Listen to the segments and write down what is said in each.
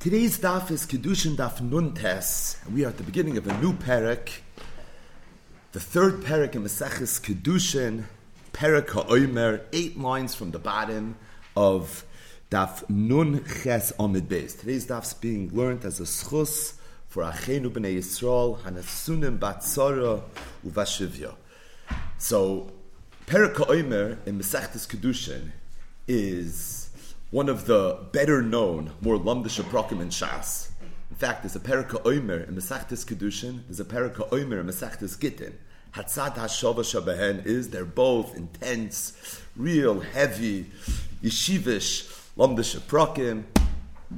Today's daf is Kedushin Daf Nuntes, and we are at the beginning of a new parak, the third parak in Maseches Kedushin, Parak HaOymer, eight lines from the bottom of Daf Nun Ches Amid Beis. Today's daf is being learned as a schus for Achenu B'nei Yisrael, Hanasunim Batzara Uvashivya. So, Parak HaOymer in Maseches Kedushin is one of the better known, more lumdish aprokim in Shas. In fact, there's a Perika Oimer in Mesachtes Kedushin, there's a Perika Oimer in Mesachtes Gittin. Hatzad HaShova Shabehen is, they're both intense, real, heavy, yeshivish, lumdish aprokim.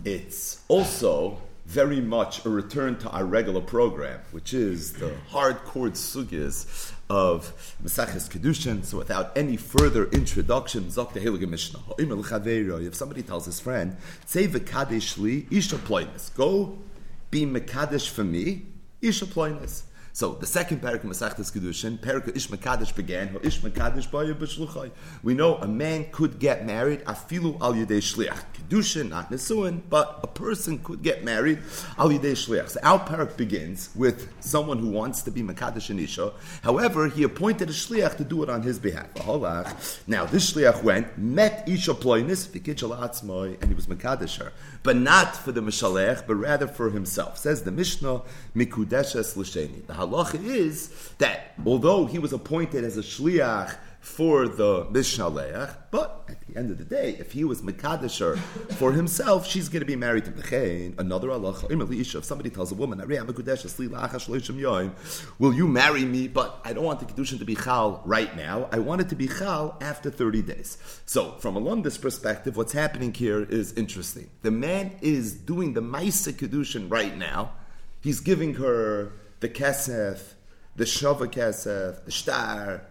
It's also very much a return to our regular program, which is the hardcore sugyas of Masaches Kedushin. So without any further introduction, Zok the Heilige Mishnah. If somebody tells his friend, say v'kadesh li isha ploinus, go be mekadesh for me, isha ploinus. So the second parak of Masechtas Kedushin, parak Ish Mekadesh began. Ish Mekadesh b'shluchai. We know a man could get married afilu al yedei shliach. Kedushin, not nesuin, but a person could get married al yedei shliach. So our parak begins with someone who wants to be Mekadesh and Isha. However, he appointed a shliach to do it on his behalf. Now this shliach went met Isha ploinis and he was Mekadesh her, but not for the Mishalech, but rather for himself. Says the Mishnah Mikudeshes l'sheni The halacha is that although he was appointed as a shliach for the Mishnah but at the end of the day, if he was Mekadesher for himself, she's going to be married to Bechain. Another halacha. If somebody tells a woman, Will you marry me? But I don't want the Kedushin to be Chal right now. I want it to be Chal after 30 days. So, from a Lundis perspective, what's happening here is interesting. The man is doing the Maisa Kedushin right now. He's giving her the kesef, the shava kesef, the star,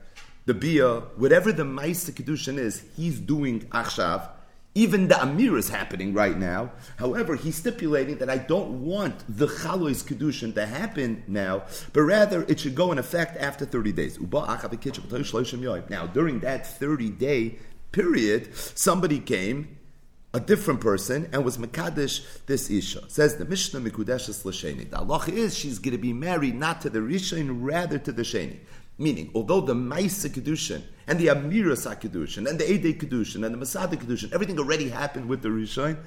the bia, whatever the ma'isa kedushin is, he's doing achshav. Even the amir is happening right now. However, he's stipulating that I don't want the chalois kedushin to happen now, but rather it should go in effect after 30 days. Now, during that 30 day period, somebody came a different person and was Makadish this Isha. Says the Mishnah Mikudeshes L'Sheni. The Allah is she's going to be married not to the Rishon, rather to the Sheni. Meaning, although the Maisa Kedushin and the Amiras Kedushin and the Ede Kedushin and the Masada Kedushin, everything already happened with the Rishon,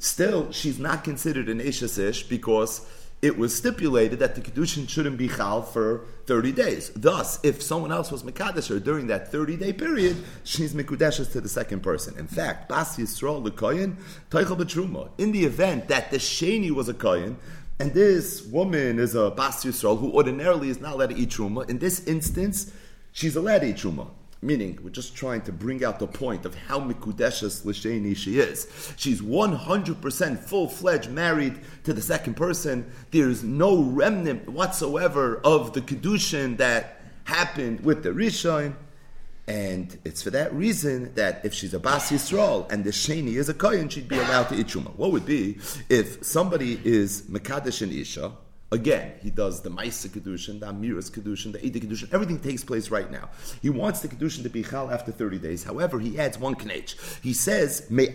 still she's not considered an Isha Ish because it was stipulated that the Kedushin shouldn't be Chal for 30 days. Thus, if someone else was Mekadesher during that 30 day period, she's Mekudeshes to the second person. In fact, Bas Yisrael Lekoyen, Teichel Betruma. In the event that the Sheni was a Koyen, and this woman is a Bas Yisrael who ordinarily is not allowed to eat Truma, in this instance, she's allowed to eat Truma. Meaning, we're just trying to bring out the point of how Mikudeshes Lisheni she is. She's 100% full fledged married to the second person. There's no remnant whatsoever of the Kedushin that happened with the Rishon. And it's for that reason that if she's a Bas Yisrael and the Sheni is a Kohen, she'd be allowed to eat Truma. What would be if somebody is Mekadesh and Isha, Again, he does the Maisa Kedushin, the Amiras Kedushin, the Eda Kedushin. Everything takes place right now. He wants the Kedushin to be Chal after 30 days. However, he adds one Knech. He says, ula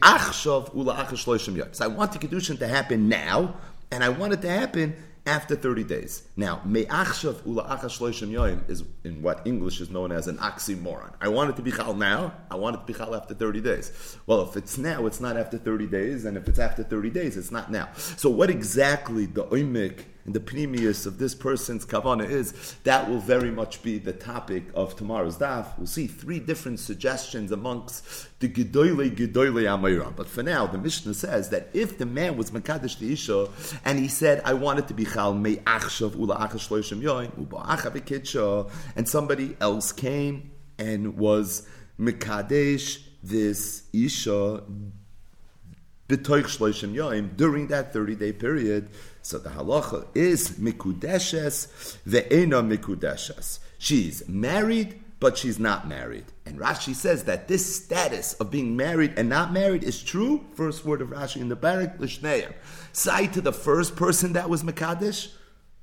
So I want the Kedushin to happen now, and I want it to happen after 30 days. Now, me'achshav ula achash yoyim is in what English is known as an oxymoron. I want it to be chal now, I want it to be chal after 30 days. Well, if it's now, it's not after 30 days, and if it's after 30 days, it's not now. So what exactly the oimik and the premius of this person's kavana is, that will very much be the topic of tomorrow's daf. We'll see three different suggestions amongst the gedoyle gedoyle amayram. But for now, the Mishnah says that if the man was makadosh the isha and he said, "I want it to be chal me achshav ula achash yoin uba and somebody else came and was mekadesh this isha during that thirty day period. So the halacha is mikudeshes ve'ena mikudeshes. She's married, but she's not married. And Rashi says that this status of being married and not married is true. First word of Rashi in the Barak l'shneim. Side to the first person that was mekadesh,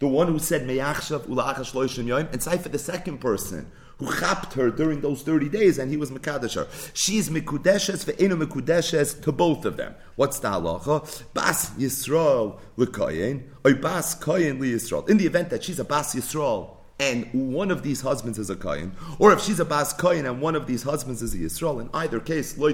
the one who said meyachshav ulachash loishim yoim, and say for the second person who chapped her during those 30 days and he was Mekadesh her. She's Mikudeshes ve'enu Mikudeshes to both of them. What's the halacha? Bas Yisrael l'koyen, or Bas Koyen li Yisrael. In the event that she's a Bas Yisrael and one of these husbands is a Kayin, or if she's a Bas Kayin and one of these husbands is a Yisrael, in either case, loy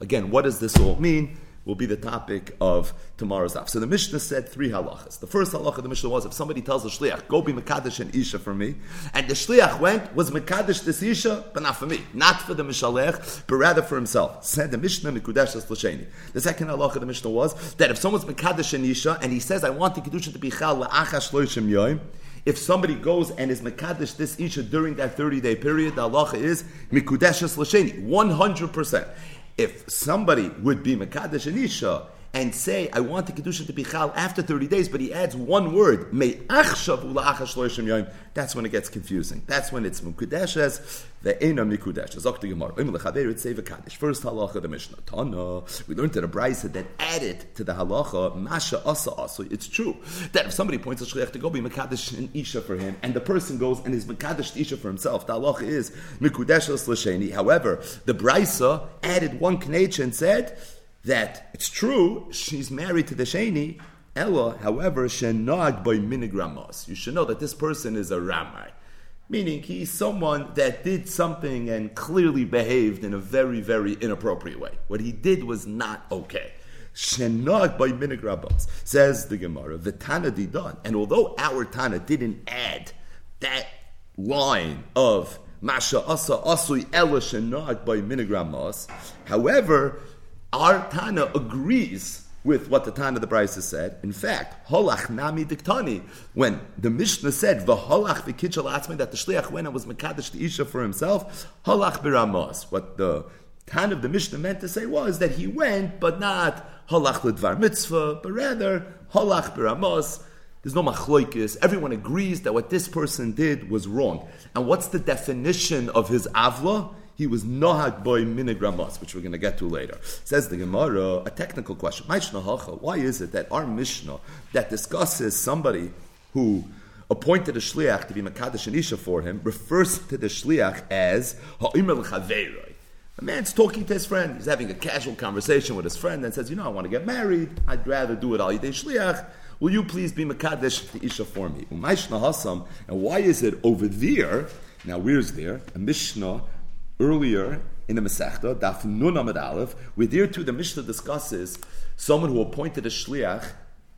Again, what does this all mean? Will be the topic of tomorrow's daf. So the Mishnah said three halachas. The first halacha the Mishnah was if somebody tells the shliach, "Go be mekadesh and isha for me," and the shliach went was mekadesh this isha, but not for me, not for the mishalech, but rather for himself. Said the Mishnah mikudesh l'sheni. The second halacha the Mishnah was that if someone's mekadesh and isha and he says, "I want the kedusha to be chal la'achash loishim yoim," if somebody goes and is Mekadesh this Isha during that 30 day period, the halacha is Mikudeshes Lasheni, 100% if somebody would be Mekadesh and Isha and say, I want the Kedusha to be Chal after 30 days, but he adds one word, that's when it gets confusing. That's when it's Mukudeshes, the Ena Mikudeshes. Okta Gemara. First halacha the Mishnah. Tana. We learned that a brisa that added to the halacha, Masha Asa Asa. It's true that if somebody points a shliach to go be Mekadesh and Isha for him, and the person goes and is Mekadesh Isha for himself, the halacha is Mikudeshes Lasheni. However, the brisa added one Knech and said, that it's true she's married to the Sheni, Ella, however, shenag by minigramos. You should know that this person is a ramai, meaning he's someone that did something and clearly behaved in a very, very inappropriate way. What he did was not okay. Shenag by minigramos says the Gemara. The Tana done, and although our Tana didn't add that line of Masha Asa Asui Ella Shenag by minigramos, however our Tana agrees with what the Tana the Brisa said. In fact, holach nami diktani, when the Mishnah said v'holach v'kitchel atzmei that the shliach went and was mekadesh the isha for himself, holach biramos. What the Tana of the Mishnah meant to say was that he went, but not holach l'dvar mitzvah, but rather holach biramos. There's no machloikis. Everyone agrees that what this person did was wrong. And what's the definition of his avla? He was nohag boy minigramos, which we're going to get to later. Says the Gemara, a technical question. Why is it that our Mishnah that discusses somebody who appointed a shliach to be makadosh and isha for him refers to the shliach as ha'imel chaveiroi. A man's talking to his friend. He's having a casual conversation with his friend and says, "You know, I want to get married. I'd rather do it al yidei shliach. Will you please be makadesh the isha for me?" And why is it over there? Now, where's there? A Mishnah earlier in the Masechta, Daf Nun Amid Aleph, where there too the Mishnah discusses someone who appointed a shliach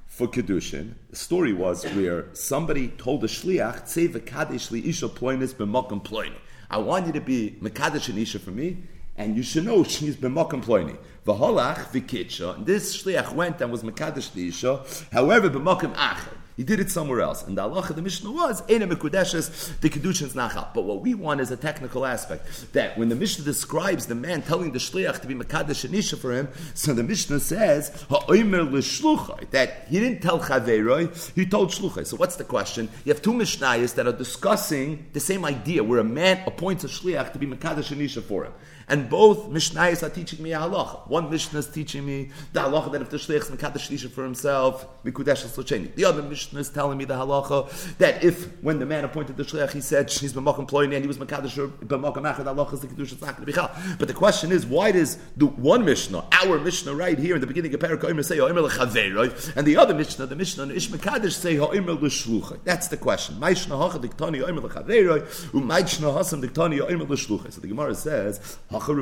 for kedushin. The story was where somebody told the shliach, "Say v'kadesh li isha ploinis b'makom ploini." I want you to be mekadesh and isha for me, and you should know she's b'makom ploini. V'holach v'kitcha. This shliach went and was mekadesh li isha. However, b'makom acher. He did it somewhere else. And the Allah of the Mishnah was, Eina Mekudeshes, the Kedushin's Nachal. But what we want is a technical aspect. That when the Mishnah describes the man telling the Shliach to be Mekadesh and Isha for him, so the Mishnah says, that he didn't tell Chaveroi, he told Shluchai. So what's the question? You have two Mishnayos that are discussing the same idea, where a man appoints a Shliach to be Mekadesh and Isha for him. And both Mishnayos are teaching me a halacha. One Mishnah is teaching me the halacha that if the shliach is mekadesh lisha for himself, mikudesh l'socheni. The other Mishnah is telling me the halacha that if when the man appointed the shliach, he said she's b'makom ployni and he was mekadesh b'makom achad, halacha is the kedusha chal. But the question is, why does the one Mishnah, our Mishnah right here in the beginning of Parak Omer say ha'omer l'chaveroi, and the other Mishnah, the Mishnah in Ish Mekadesh say ha'omer l'shlucha? That's the question. Ma'ishna hacha diktani ha'omer l'chaveroi, u'ma'ishna hasam diktani ha'omer l'shlucha. So the Gemara says. The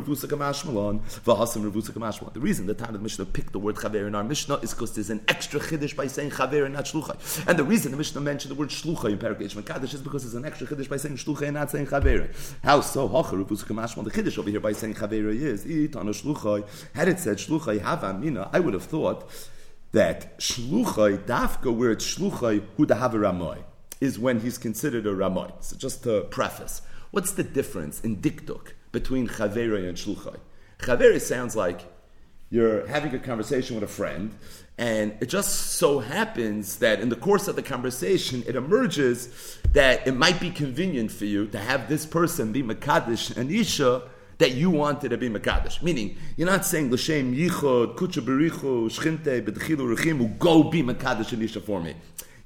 reason the time of the Mishnah picked the word chaver in our Mishnah is because there's an extra chiddush by saying chaver and not shluchai. And the reason the Mishnah mentioned the word shluchai in Parak Makadosh is because there's an extra chiddush by saying shluchai and not saying chaver. How so? The chiddush over here by saying chaver is itana shluchai. Had it said shluchai have amina, I would have thought that shluchai dafka where it's shluchai who the have a ramoy is when he's considered a ramoy. So just to preface, what's the difference in dikduk? Between Chavere and Shluchai. Chavere sounds like you're having a conversation with a friend, and it just so happens that in the course of the conversation, it emerges that it might be convenient for you to have this person be Makadish and Isha that you wanted to be Makadish. Meaning, you're not saying L'Shem Yichod, Kucha Berichu, Shchinte, B'Tchilu Rechimu, go be Makadish and Isha for me.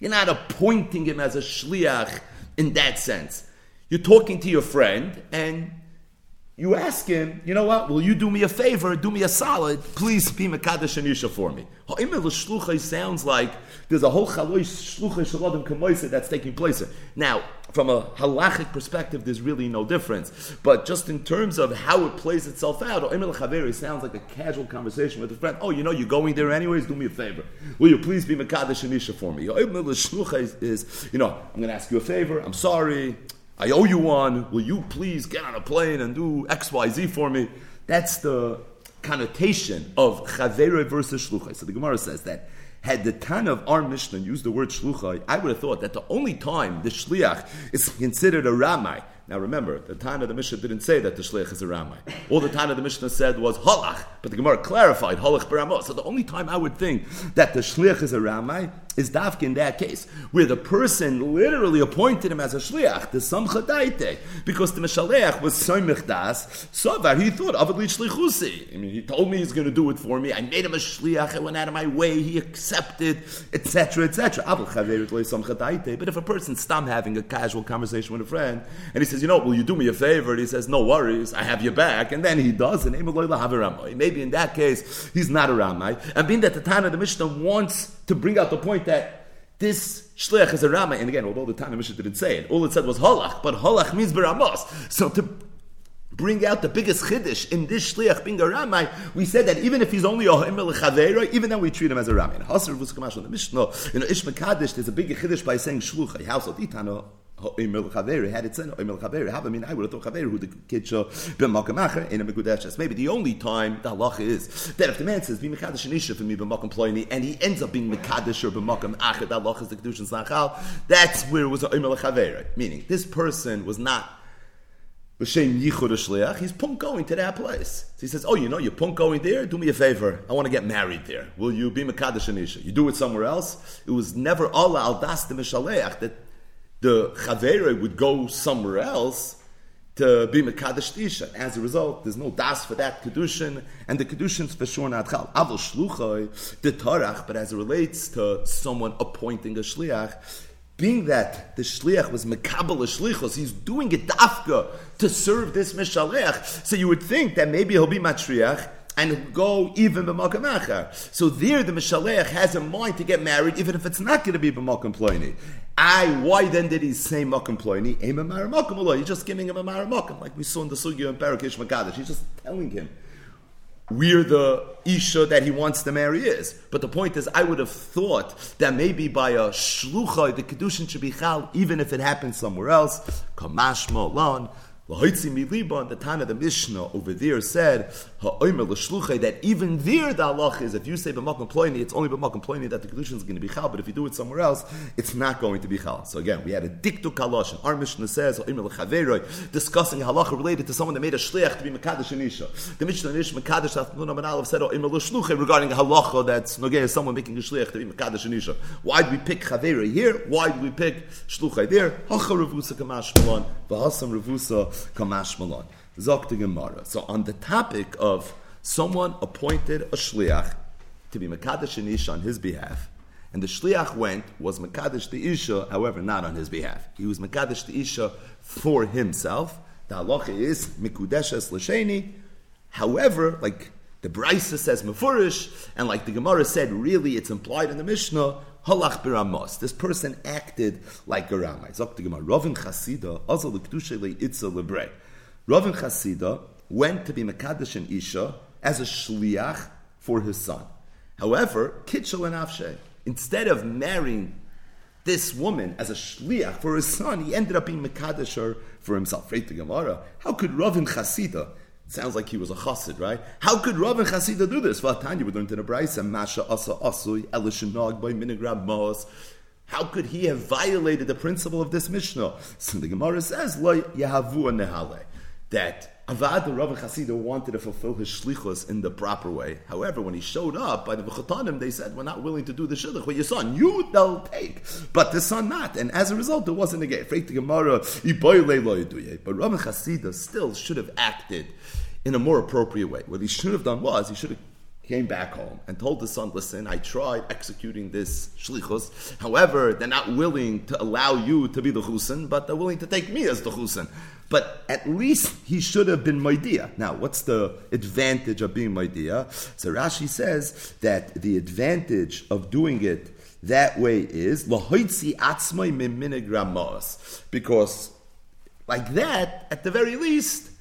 You're not appointing him as a Shliach in that sense. you're talking to your friend and you ask him, you know what, will you do me a favor, do me a solid, please be Mekadosh and for me. Ha'imel sounds like there's a whole chaloish shluchai shaladim that's taking place here. Now, from a halachic perspective, there's really no difference. But just in terms of how it plays itself out, Ha'imel chaveri sounds like a casual conversation with a friend. Oh, you know, you're going there anyways, do me a favor. Will you please be Mekadosh and for me? Is, you know, I'm going to ask you a favor, I'm sorry, I owe you one. Will you please get on a plane and do X, Y, Z for me? That's the connotation of chavere versus shluchai. So the Gemara says that had the Tana of our Mishnah used the word shluchai, I would have thought that the only time the shliach is considered a ramai now remember, the Tana of the Mishnah didn't say that the Shliach is a Ramai. All the Tana of the Mishnah said was Halach, but the Gemara clarified Halach Baramos. So the only time I would think that the Shliach is a Ramai is Dafka in that case, where the person literally appointed him as a Shliach, the Samcha Daite, because the Meshaleach was Soimich Das, Sovar, he thought, Avadli Shlichusi. I mean, he told me he's going to do it for me. I made him a Shliach, I went out of my way, he accepted, etc., etc. But if a person's stam having a casual conversation with a friend, and he says, you know, will you do me a favor? And he says, no worries, I have your back. And then he does, and maybe in that case, he's not a Ramai. And being that the Tana the Mishnah wants to bring out the point that this shliach is a Ramai, and again, although the Tana Mishnah didn't say it, all it said was halach, but halach means beramos. So to bring out the biggest chiddush in this shliach being a ramai, we said that even if he's only a ha'imel even then we treat him as a ramai. In Hasar Vus Kamash on the Mishnah, in Ish Mekadesh, there's a big chiddush by saying shlucha, household itano, Oimel Chaveri had it said Oimel Chaveri. Have I mean I would have thought Chaveri who the kid show b'makamacher in a megudeshes. Maybe the only time the halacha is that if the man says be mekadesh anisha for me b'makam ploini and he ends up being mekadesh or b'makam acher that halacha is the kedushin sanchal. That's where it was Oimel Chaveri. Meaning this person was not. He's punk going to that place. So he says, "Oh, you know, you're punk going there. Do me a favor. I want to get married there. Will you be mekadesh anisha? You do it somewhere else. It was never Allah al das the that the Chavere would go somewhere else to be Mekadesh Tisha. As a result, there's no das for that Kedushin, and the Kedushin's for sure not Chal. Avol Shluchai, the Torah, but as it relates to someone appointing a Shliach, being that the shliach was mekabel shlichos, he's doing it dafka to serve this mishalech. So you would think that maybe he'll be matriach and go even b'makam So there, the mishalech has a mind to get married, even if it's not going to be b'makam ploini. I, why then did he say makam ploini? Aim a makam He's just giving him a makam, like we saw in the sugya in Barakish Makadash. He's just telling him where the isha that he wants to marry is. But the point is, I would have thought that maybe by a shlucha the kedushin should be chal, even if it happens somewhere else. Kamash lan the Tana the Mishnah over there said that even there the halach is if you say b'makom it's only b'makom that the kedushin is going to be chal. But if you do it somewhere else, it's not going to be chal. So again, we had a diktu kalosh. Our Mishnah says discussing halacha related to someone that made a shliach to be mekadosh and isha. The Mishnah Nish mekadosh Afnunam and Aleph said regarding halacha that's nogay someone making a shliach to be mekadosh and isha. Why did we pick chavera here? Why did we pick shluchai there? Hacha revusa kamash malon v'hasam kamash malon. Zok Gemara. So on the topic of someone appointed a shliach to be Mekadesh and Isha on his behalf, and the shliach went, was Mekadesh the Isha, however, not on his behalf. He was Mekadesh the Isha for himself. The halacha is Mikudeshes L'sheni. However, like the Brisa says Mefurish, and like the Gemara said, really it's implied in the Mishnah, Halach biramos. This person acted like a Ramai. Zok the Gemara. Ravin Chasida, azal l'kedusha le'itza lebre. Ravin Chasida went to be Mekadesh and Isha as a shliach for his son. However, kitchel and afshe, instead of marrying this woman as a shliach for his son, he ended up being Mekadesh for himself. Right the Gemara. How could Ravin Chasida Sounds like he was a chassid, right? How could Rav and Chasida do this? Well, Tanya, we learned in a brisa, Masha Asa Asui, by Minigrab Mos. How could he have violated the principle of this Mishnah? So the Gemara says, Lo Nehale, that Avad the Rav Chasida wanted to fulfill his shlichus in the proper way. However, when he showed up by the V'chatanim, they said, "We're not willing to do the shidduch with your son. You they'll take, but the son not." And as a result, there wasn't a gate. But Rav and Chasida still should have acted in a more appropriate way. What he should have done was he should have came back home and told his son, listen, I tried executing this shlichus. However, they're not willing to allow you to be the chusin, but they're willing to take me as the chusin. But at least he should have been Maidia. Now, what's the advantage of being Maidia? So Rashi says that the advantage of doing it that way is because like that, at the very least, the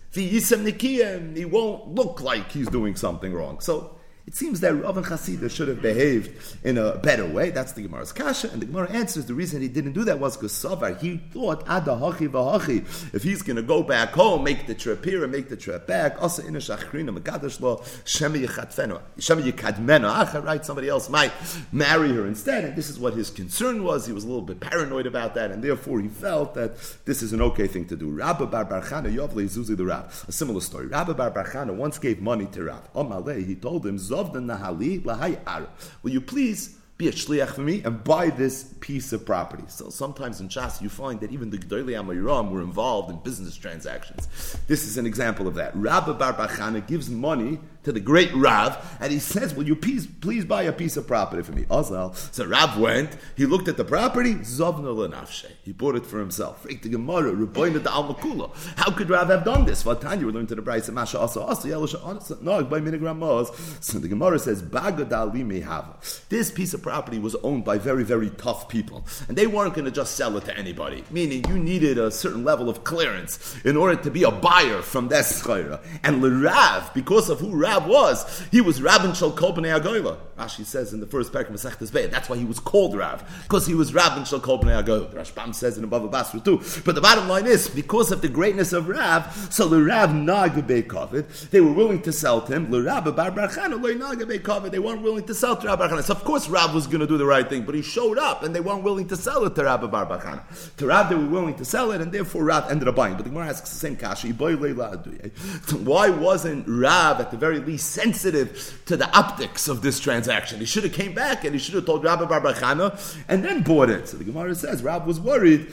he won't look like he's doing something wrong. So it seems that Rav and should have behaved in a better way. That's the Gemara's kasha, and the Gemara answers the reason he didn't do that was because Savar he thought Ada Hachi Vahachi if he's going to go back home, make the trip here and make the trip back. Also in a Shachrina Megadash Lo Shem Yechadfeno Shem Yekadmeno Acha right somebody else might marry her instead, and this is what his concern was. He was a little bit paranoid about that, and therefore he felt that this is an okay thing to do. Rabba Bar Barchana Yovle Zuzi the Rab. A similar story. Rabba Bar Barchana once gave money to Rab. Amalei he told him Nahali Will you please be a shliach for me and buy this piece of property. So sometimes in Shas you find that even the Gdolei Amayiram were involved in business transactions. This is an example of that. Rabbi Bar Bachana gives money to the great Rav, and he says, Will you please, please buy a piece of property for me? Azal. So Rav went, he looked at the property, Zovna Lenafshe. He bought it for himself. the Gemara, the Almakula. How could Rav have done this? Vatanya, we learned to the Bryce of Masha Asa Asa, Yelisha No, by Minigram So the Gemara says, Bagadali Mehava. This piece of property was owned by very, very tough people. And they weren't going to just sell it to anybody. Meaning you needed a certain level of clearance in order to be a buyer from that schayra. And Rav, because of who Rav Rav was. He was Rabin Shal Kol B'nei. Rashi says in the first parak of Masechtas Beit. That's why he was called Rav because he was Rabin Shal Kol B'nei Agoyla. Rashbam says in above Basra too. But the bottom line is because of the greatness of Rav, so the Rav Nagabe Kovid, they were willing to sell to him. The Rav Bar Barchana. They weren't willing to sell to Rav Barchana. So of course Rav was going to do the right thing, but he showed up and they weren't willing to sell it to Rav Bar. To Rav they were willing to sell it, and therefore Rav ended up buying. But the Gemara asks the same kashi. Why wasn't Rav at the very least sensitive to the optics of this transaction. He should have came back and he should have told Rabbi Barbachana and then bought it. So the Gemara says Rab was worried.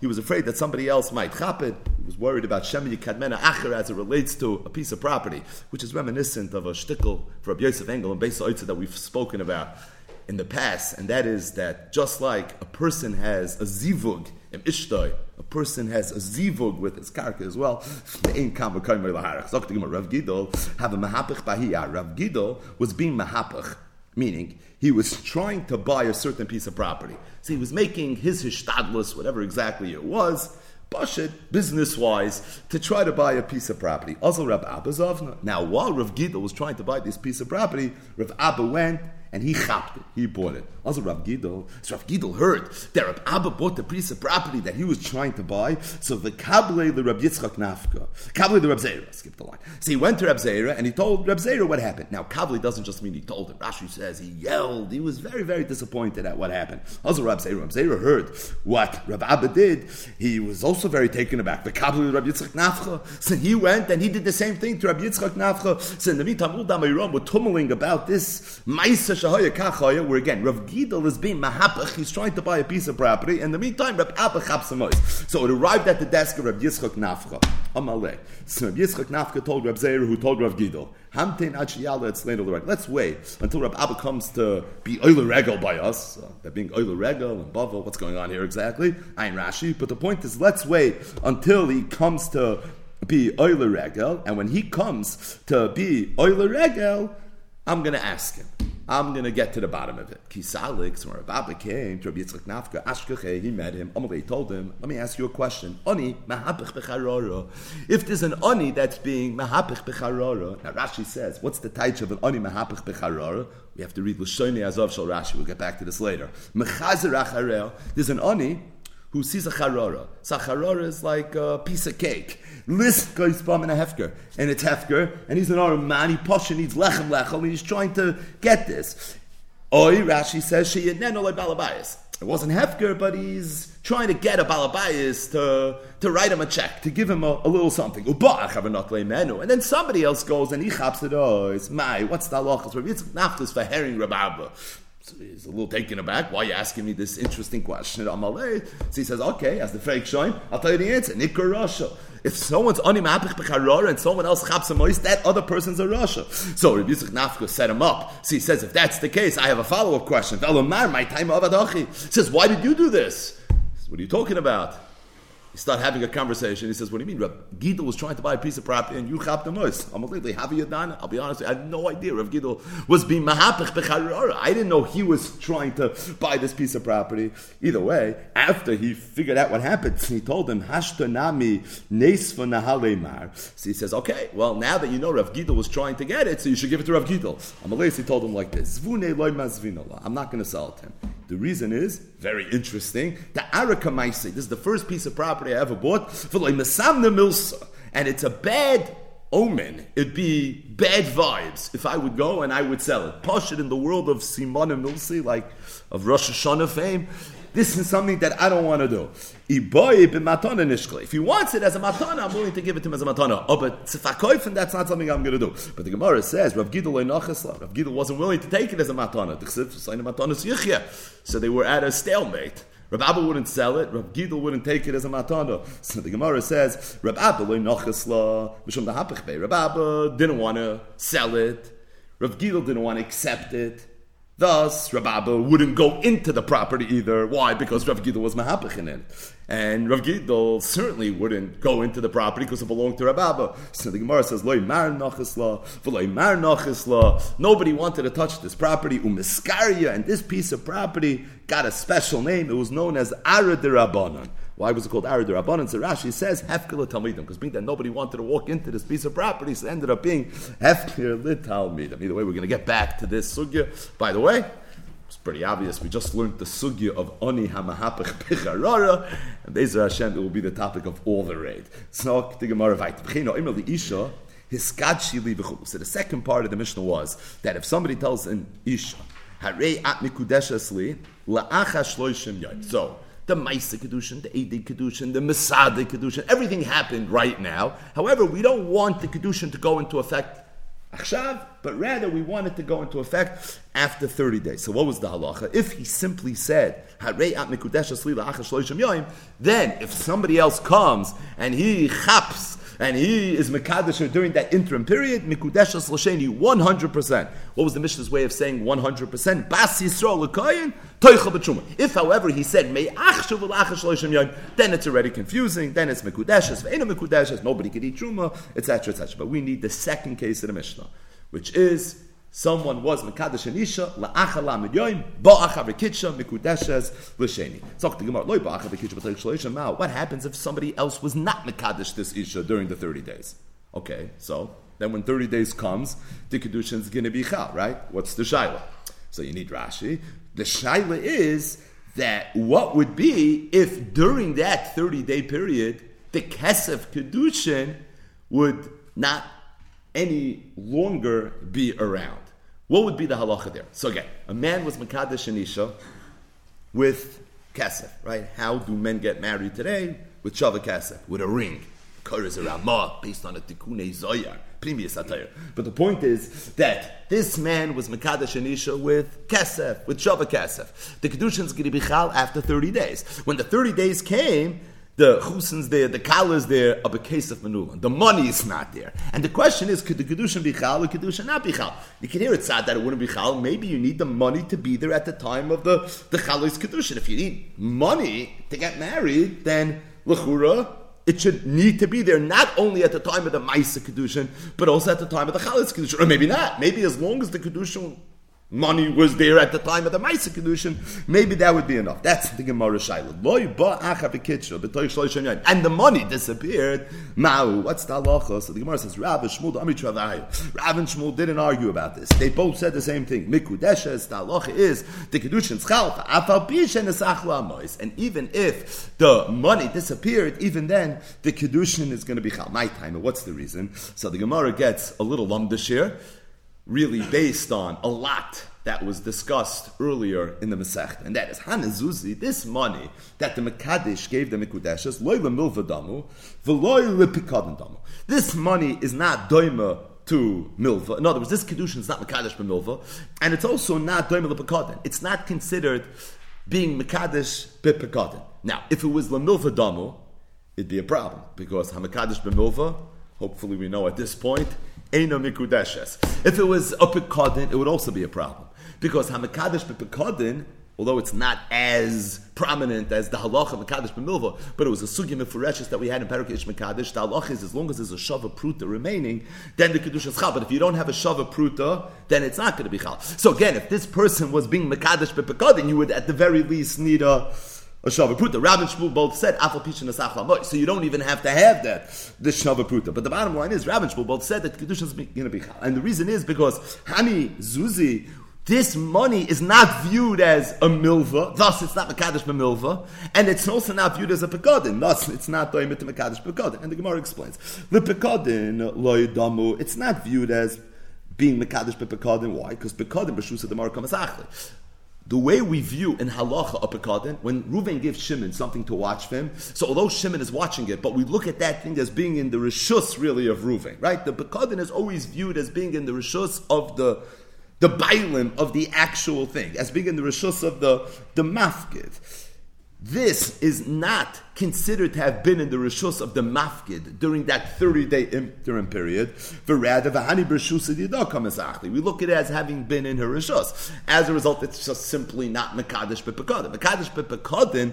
He was afraid that somebody else might chop it. He was worried about Shemi Kadmena Acher as it relates to a piece of property, which is reminiscent of a shtickle for Yosef Engel and Beis that we've spoken about in the past, and that is that just like a person has a zivug a person has a zivug with his karka as well. Rav Gidol have a mahapich bahiyah. Rav Gidol was being mahapich, meaning he was trying to buy a certain piece of property. So he was making his hishtadlus, whatever exactly it was, Bashit, business wise, to try to buy a piece of property. Also, Rav Abba. Now, while Rav Gidol was trying to buy this piece of property, Rav Abba went and he chapped it. He bought it. Also, Rav Gidol, so Rav Gidol heard that Rav Abba bought the piece of property that he was trying to buy. So the Kable the Rav Yitzchak Nafka, Kable the Rav Zera, skip the line. So he went to Rav Zera and he told Rav Zera what happened. Now, Kable doesn't just mean he told him. Rashi says he yelled. He was very, very disappointed at what happened. Also, Rav Zera, Rav Zera heard what Rav Abba did. He was also very taken aback. The Kable the Rav Yitzchak Nafka. So he went and he did the same thing to Rav Yitzchak Nafka. So in the meantime, Uldam were tumbling about this Maisa Shahaya Kachaya, where again, Rav Gidel is being mahapach, he's trying to buy a piece of property, in the meantime, chaps So it arrived at the desk of Rav Yitzchak Nafcha, Amalek. So Rav Yitzchak Nafcha told Rav Zeir, who told Rav Gidel, Hamtein Achiyala, Let's wait until Rav Abba comes to be Euler Regel by us. Uh, that being Euler Regel and Bavel, what's going on here exactly? Ayin Rashi. But the point is, let's wait until he comes to be Euler Regel, and when he comes to be Euler Regel, I'm going to ask him. I'm going to get to the bottom of it. Kisalix, when Rabbi came to Rabbi Yitzchak Nafka, Ashkeche, he met him. Amalei told him, let me ask you a question. Oni, mahapich becharora. If there's an oni that's being mahapich becharora, now Rashi says, what's the taich of an oni mahapich becharora? We have to read Lashoni Azov Shal Rashi. We'll get back to this later. Mechazer acharel. There's an oni who sees a charora. So a charora is like a piece of cake. List goes bum in a hefker, and it's hefker, and he's an man. He posher needs lechem lechem, and he's trying to get this. Oi, Rashi says she balabayas. It wasn't hefker, but he's trying to get a balabayas to to write him a check, to give him a, a little something. Menu, and then somebody else goes and he chaps it. Oh, it's my what's the halachas? It's naftas for herring rababa. So he's a little taken aback. Why are you asking me this interesting question? So he says, okay, as the fake shine, I'll tell you the answer. Nikar Russia. If someone's animapich b'charora and someone else chaps moist, that other person's a Russia. So Rabbi Yitzchak Nafka set him up. So he says, if that's the case, I have a follow-up question. my time of He says, why did you do this? Says, what are you talking about? You start having a conversation. He says, What do you mean? Rav Gidel was trying to buy a piece of property and you chapped the mois. I'm like, have you done I'll be honest, I had no idea. Rav Gidel was being mahapich becharara. I didn't know he was trying to buy this piece of property. Either way, after he figured out what happened, he told him, Hashtanami nesfa nahalemar. So he says, Okay, well, now that you know Rav Gidel was trying to get it, so you should give it to Rav Gidel. Amalei, he told him like this I'm not going to sell it to him. The reason is very interesting. The Araka Maisi, this is the first piece of property I ever bought, and it's a bad omen. It'd be bad vibes if I would go and I would sell it. Push it in the world of Simon and Milsi, like of Rosh Hashanah fame. This is something that I don't want to do. If he wants it as a matana, I'm willing to give it to him as a matana. Oh, but tzifakoifen, that's not something I'm going to do. But the Gemara says, Rav Gidel Rav Gidel wasn't willing to take it as a matana. So they were at a stalemate. Rav Abba wouldn't sell it. Rav Gidel wouldn't take it as a matana. So the Gemara says, Rav Abba Rav Abba didn't want to sell it. Rav Gidel didn't want to accept it. Thus, Rav Abba wouldn't go into the property either. Why? Because Rav Gidel was mahapich in it. And Rav Gidel certainly wouldn't go into the property because it belonged to Rav Abba. So the Gemara says, Loi mar nachisla, v'loi mar nachisla. Nobody wanted to touch this property, umiskaria, and this piece of property got a special name. It was known as Arad Rabbanon. Why was it called Arad Rabbanon? So Rashi says Hefker Talmidim, because being that nobody wanted to walk into this piece of property, so it ended up being Hefker Talmidim. Either way, we're going to get back to this sugya. By the way, pretty obvious. We just learned the sugya of Oni Hamahapach Picharara, and Bezer Hashem, it will be the topic of all the raid. So the Gemara. Isha, So the second part of the Mishnah was that if somebody tells an Isha, Harei at Mikudeshasli, La'acha Shloishim Yom. So, the Maisa Kedushin, the Edi Kedushin, the Masada Kedushin, everything happened right now. However, we don't want the Kedushin to go into effect but rather we want it to go into effect after 30 days. So what was the halacha? If he simply said, then if somebody else comes and he chaps and he is Mekadesh during that interim period, Mikudeshas Lasheni, 100%. What was the Mishnah's way of saying 100%? Bas Yisrael B'Truma. If, however, he said, then it's already confusing, then it's Mikudeshas, Ve'ena Mikudeshas, nobody can eat Truma, etc., etc. But we need the second case of the Mishnah, which is someone was mekadesh an isha la'acha la midyoim ba'acha v'kitsha mikudeshes. Talk the Gemara b'tayik shloisha mao. What happens if somebody else was not mekadesh this isha during the thirty days? Okay, so then when thirty days comes, the kedushin is going to be chal, right? What's the shaila? So you need Rashi. The shaila is that what would be if during that thirty day period the kesef kedushin would not any longer be around. What would be the halacha there? So again, a man was Makadesh and Isha with kesef, right? How do men get married today? With Shava kesef, with a ring. Kores Ramah, based on a Tikkune Zoyar, previous attire. But the point is that this man was Makadesh and Isha with kesef, with Shava kesef. The Kedushin is going to be chal after 30 days. When the 30 days came, the chusins there, the kalas there of a case of manulan. The money is not there. And the question is, could the kedushin be chal or kedushin not be chal? You can hear it sad that it wouldn't be chal. Maybe you need the money to be there at the time of the the chalos kedushin. If you need money to get married, then lechura it should need to be there not only at the time of the Maisa Kedushin, but also at the time of the Chalas Kedushin. Or maybe not. Maybe as long as the Kedushin money was there at the time of the Maisa Kedushin, maybe that would be enough. That's the Gemara Shaila. And the money disappeared. Ma'u, what's the halacha? So the Gemara says, Rav Shmuel, Amit Rav and Shmuel didn't argue about this. They both said the same thing. Mikudeshes, the halacha is, the is And even if the money disappeared, even then, the Kedushin is going to be chal. My time. What's the reason? So the Gemara gets a little lumdish here really based on a lot that was discussed earlier in the Masech, and that is Hanazuzi, this money that the Makadish gave the Mikudeshes, loy milvadamu, veloy lepikadin damu. This money is not doima to milva. In other words, this kedushin is not mekadesh b'milva, and it's also not doimel b'pekadin. It's not considered being mekadesh b'pekadin. Now, if it was lamilva damu, it'd be a problem because hamakadesh b'milva. Hopefully, we know at this point. Eino mikudeshes. If it was a pekadin, it would also be a problem because hamakadesh b'pekadin although it's not as prominent as the halacha mekadesh b'milva, but it was a sugya mefureshes that we had in Parakesh mekadesh. The halacha is as long as there's a shava pruta remaining, then the kedusha is chal. But if you don't have a shava pruta, then it's not going to be chal. So again, if this person was being mekadesh b'pekadin, you would at the very least need a a Shava Pruta. Rav and Shmuel both said Afal Pishin Asach So you don't even have to have that, the shavapruta. But the bottom line is Rav and Shmuel both said that Kedusha is going to be Chal. And the reason is because Hani Zuzi this money is not viewed as a milva, thus it's not Makadish milva, and it's also not viewed as a pekodin, thus it's not doimit to Makadish pekodin. And the Gemara explains, the pekodin loidamu, it's not viewed as being Makadish pekodin. Why? Because pekodin the Kamasachli. The way we view in halacha pekodin, when Reuven gives Shimon something to watch for him, so although Shimon is watching it, but we look at that thing as being in the rishus really of Reuven, right? The pekodin is always viewed as being in the rishus of the the bailim of the actual thing, as being in the rishus of the, the mafkid. This is not considered to have been in the rishus of the mafkid during that 30 day interim period. We look at it as having been in her rishus. As a result, it's just simply not Mekadesh Bepekadin. Mekadesh Bepekadin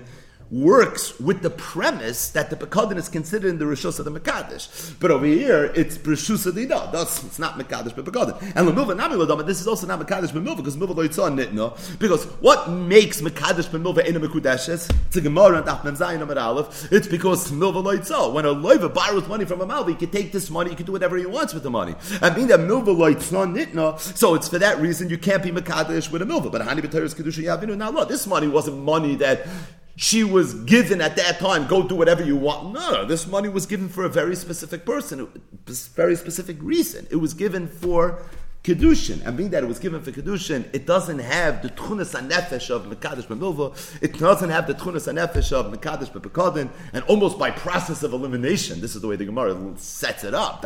works with the premise that the Pekadin is considered in the Rishus of the Mekadesh. But over here, it's Rishus Dina. Thus, it's not Mekadesh, but Pekadin. And Lamilva Nami Ladama, this is also not Mekadesh, but Milva, because Milva Loitzah Nitna. Because what makes Mekadesh, but Milva in a Mekudeshes? It's a Gemara and Achmem Zayin Amar Aleph. It's because Milva Loitzah. When a Loiva borrows money from a Malva, he can take this money, he can do whatever he wants with the money. And being that Milva Loitzah Nitna, so it's for that reason you can't be Mekadesh with a Milva. But Hani B'Teres Kedusha Yavinu. Now, look, this money wasn't money that she was given at that time, go do whatever you want. No, this money was given for a very specific person, a very specific reason. It was given for Kedushin. And being that it was given for Kedushin, it doesn't have the Tchunas HaNefesh of Mekadesh B'milva, it doesn't have the Tchunas HaNefesh of Mekadesh B'pekadin, and almost by process of elimination, this is the way the Gemara sets it up.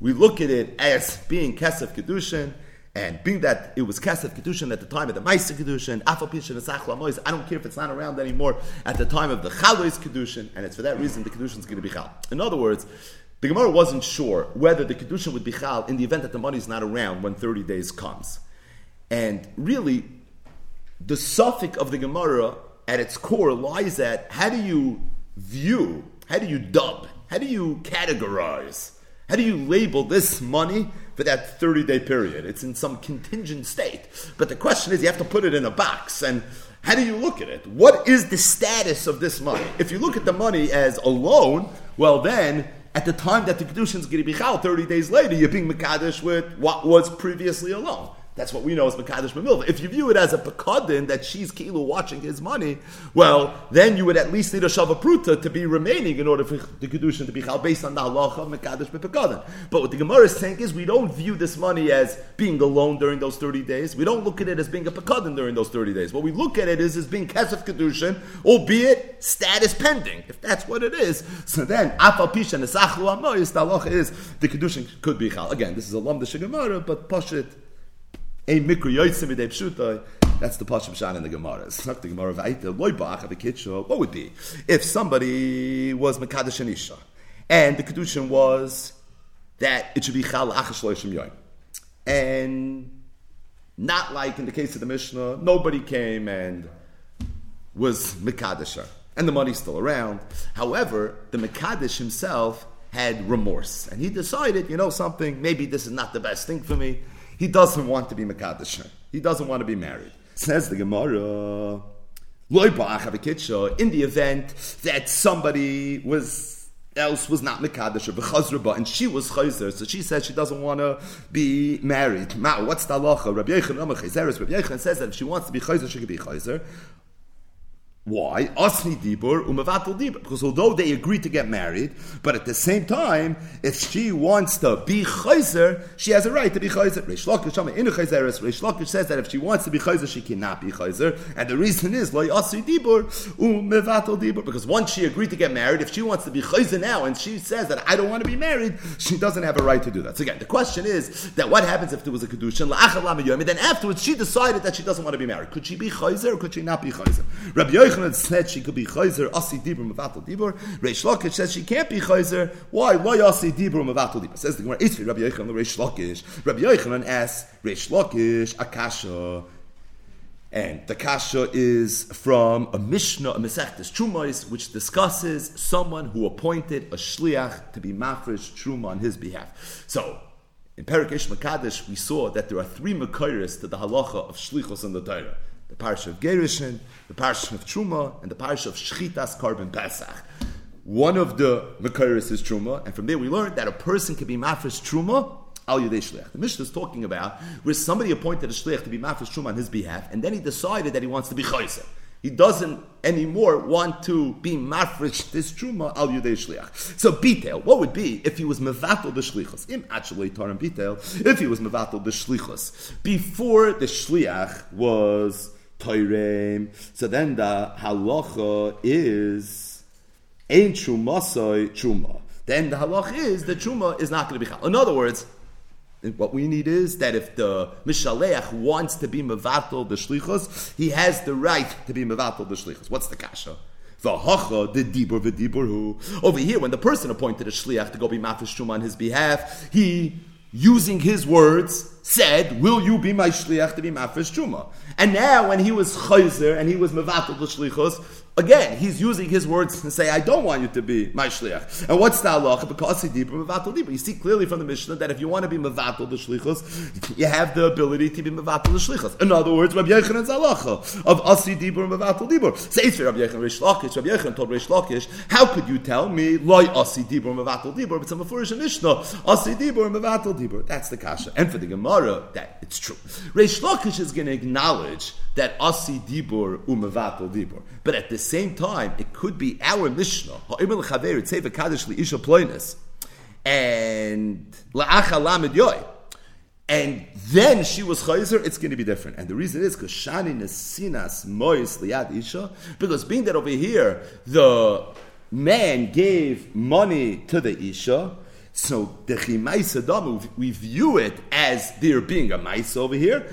We look at it as being Kesef Kedushin, and being that it was Kesef Kedushin at the time of the Maisa Kedushin, Afapishin and Sach I don't care if it's not around anymore at the time of the Chalois Kedushin, and it's for that reason the Kedushin is going to be Chal. In other words, the Gemara wasn't sure whether the Kedushin would be Chal in the event that the money is not around when 30 days comes. And really, the suffix of the Gemara at its core lies at how do you view, how do you dub, how do you categorize, how do you label this money for that 30 day period. It's in some contingent state. But the question is, you have to put it in a box. And how do you look at it? What is the status of this money? If you look at the money as a loan, well, then at the time that the Kedushin is going to be chal, 30 days later, you're being Makadish with what was previously a loan. That's what we know as Makadish Mamilva. If you view it as a Pekadin that she's Kilu watching his money, well, then you would at least need a Shava Pruta to be remaining in order for the Kedushin to be Chal based on the halacha of Makadish Pekadin. But what the Gemara is saying is we don't view this money as being alone during those 30 days. We don't look at it as being a Pekadin during those 30 days. What we look at it is as being Kesef Kedushin, albeit status pending. If that's what it is, so then Afal Pisha Nesachlu Amoyis, the halacha is the Kedushin could be Chal. Again, this is a Lam Gemara, but Pashit a mikro yoytzim b'dei pshutai. That's the Pashim Shan in the Gemara. It's not the Gemara Vaita. Loy ba'ach of What would be if somebody was Mekadosh Anisha and the Kedushin was that it should be Chal Achash Loishim Yoim. And not like in the case of the Mishnah, nobody came and was Mekadisher. And the money's still around. However, the Mekadish himself had remorse. And he decided, you know something, maybe this is not the best thing for me. He doesn't want to be Makadisha. He doesn't want to be married. Says the Gemara. In the event that somebody was else was not Mekadosh and she was Chayzer, so she says she doesn't want to be married. Ma, what's the halacha? Rabbi Yochanan Rabbi Yochanan says that if she wants to be Chayzer, she can be Chayzer. Why? Asni dibur umevatel dibur. Because although they agreed to get married, but at the same time, if she wants to be chayzer, she has a right to be chayzer. Reish Lakish in chayzeres. Reish Lakish says that if she wants to be chayzer, she cannot be chayzer, and the reason is loy asni dibur umevatel dibur. Because once she agreed to get married, if she wants to be chayzer now, and she says that I don't want to be married, she doesn't have a right to do that. So again, the question is that what happens if there was a kedushin and then afterwards she decided that she doesn't want to be married. Could she be chayzer or could she not be chayzer? Rabbi Yochanan said she could be chayzer asi dibur mevatel dibur. Reish Lakish says she can't be chayzer. Why? Why asi dibur mevatel dibur? Says the Gemara. Isvi Rabbi Yochanan Reish Lakish. Rabbi Yochanan asks Reish Lakish akasha. And the kasha is from a Mishnah, a Mesechtes Trumais, which discusses someone who appointed a shliach to be mafresh truma on his behalf. So, in Perikish Makadish, we saw that there are three Makairis to the halacha of shlichos in the Torah the parsha of Gerishin, the parsha of Truma, and the parsha of Shchitas Karban Pesach. One of the Makaris is Truma, and from there we learned that a person can be Mafresh Truma Al Yudei Shliach. The Mishnah is talking about where somebody appointed a Shliach to be Mafresh Truma on his behalf, and then he decided that he wants to be Chayser. He doesn't anymore want to be mafresh this truma al yudei shliach. So detail, what would be if he was mevatel the shlichus? Im actually tarim detail, if he was mevatel the shlichus before the shliach was Toirem. So then the halacha is ein trumasoi truma. Then the halacha is the truma is not going to be chal. In other words, what we need is that if the mishaleach wants to be mevatel the shlichus, he has the right to be mevatel the shlichus. What's the kasha? The hacha, the dibur, the dibur who. Over here, when the person appointed a shliach to go be mafish on his behalf, he using his words, said, Will you be my shliach to be mafish truma? And now, when he was chayzer and he was mevatel the shlichos, Again, he's using his words to say, I don't want you to be my shliach. And what's the halacha? Because he deeper, mevatel deeper. You see clearly from the Mishnah that if you want to be mevatel the shlichus, you have the ability to be mevatel the shlichus. In other words, Rabbi Yochanan's halacha of asi deeper and mevatel deeper. Says for Rabbi Yechan Rish Lakish, Rabbi Yechan told Rish Lakish, how could you tell me loy asi deeper and mevatel deeper? It's a mafurish Mishnah, asi deeper and mevatel deeper. That's the kasha. And for the Gemara, that it's true. Rish Lakish is going to acknowledge that asi dibur umevatel dibur. But at the same time, it could be our Mishnah. And and then she was chayzer, it's going to be different. And the reason is because shani nesinas mois liyad isha, because being that over here the man gave money to the isha, so the chimaisa damu, we view it as there being a maisa over here.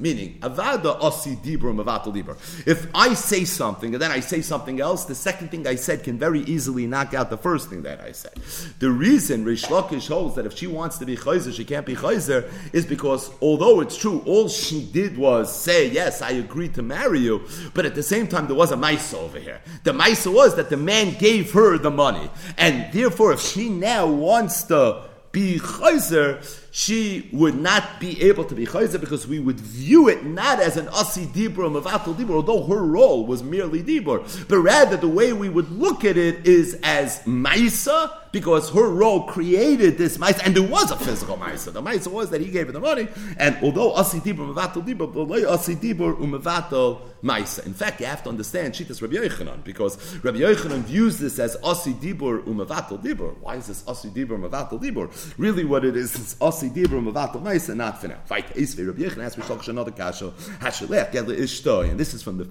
meaning avada asi dibur If I say something and then I say something else, the second thing I said can very easily knock out the first thing that I said. The reason Rish Lakish holds that if she wants to be chayzer, she can't be chayzer, is because although it's true, all she did was say, yes, I agree to marry you, but at the same time there was a maisa over here. The maisa was that the man gave her the money, and therefore, if she now wants to be chayzer, she would not be able to be chayzer because we would view it not as an asi dibur mavatul dibur, although her role was merely dibur, but rather the way we would look at it is as maisa because her role created this maisa, and there was a physical maisa. The maisa was that he gave her the money, and although asi dibur mavatul dibur, but asi dibur umavatul maisa. In fact, you have to understand Shitas Rabbi Yochanan because Rabbi Yochanan views this as asi dibur umavatul dibur. Why is this asi dibur umavatul dibur? Really, what it is is asi Asi Dibra Mavatal Maisa, not for now. Fight Isvi Rabbi Yechon asks Rishoch another kasha. Hashalech Gedle Ishtoi, and this is from the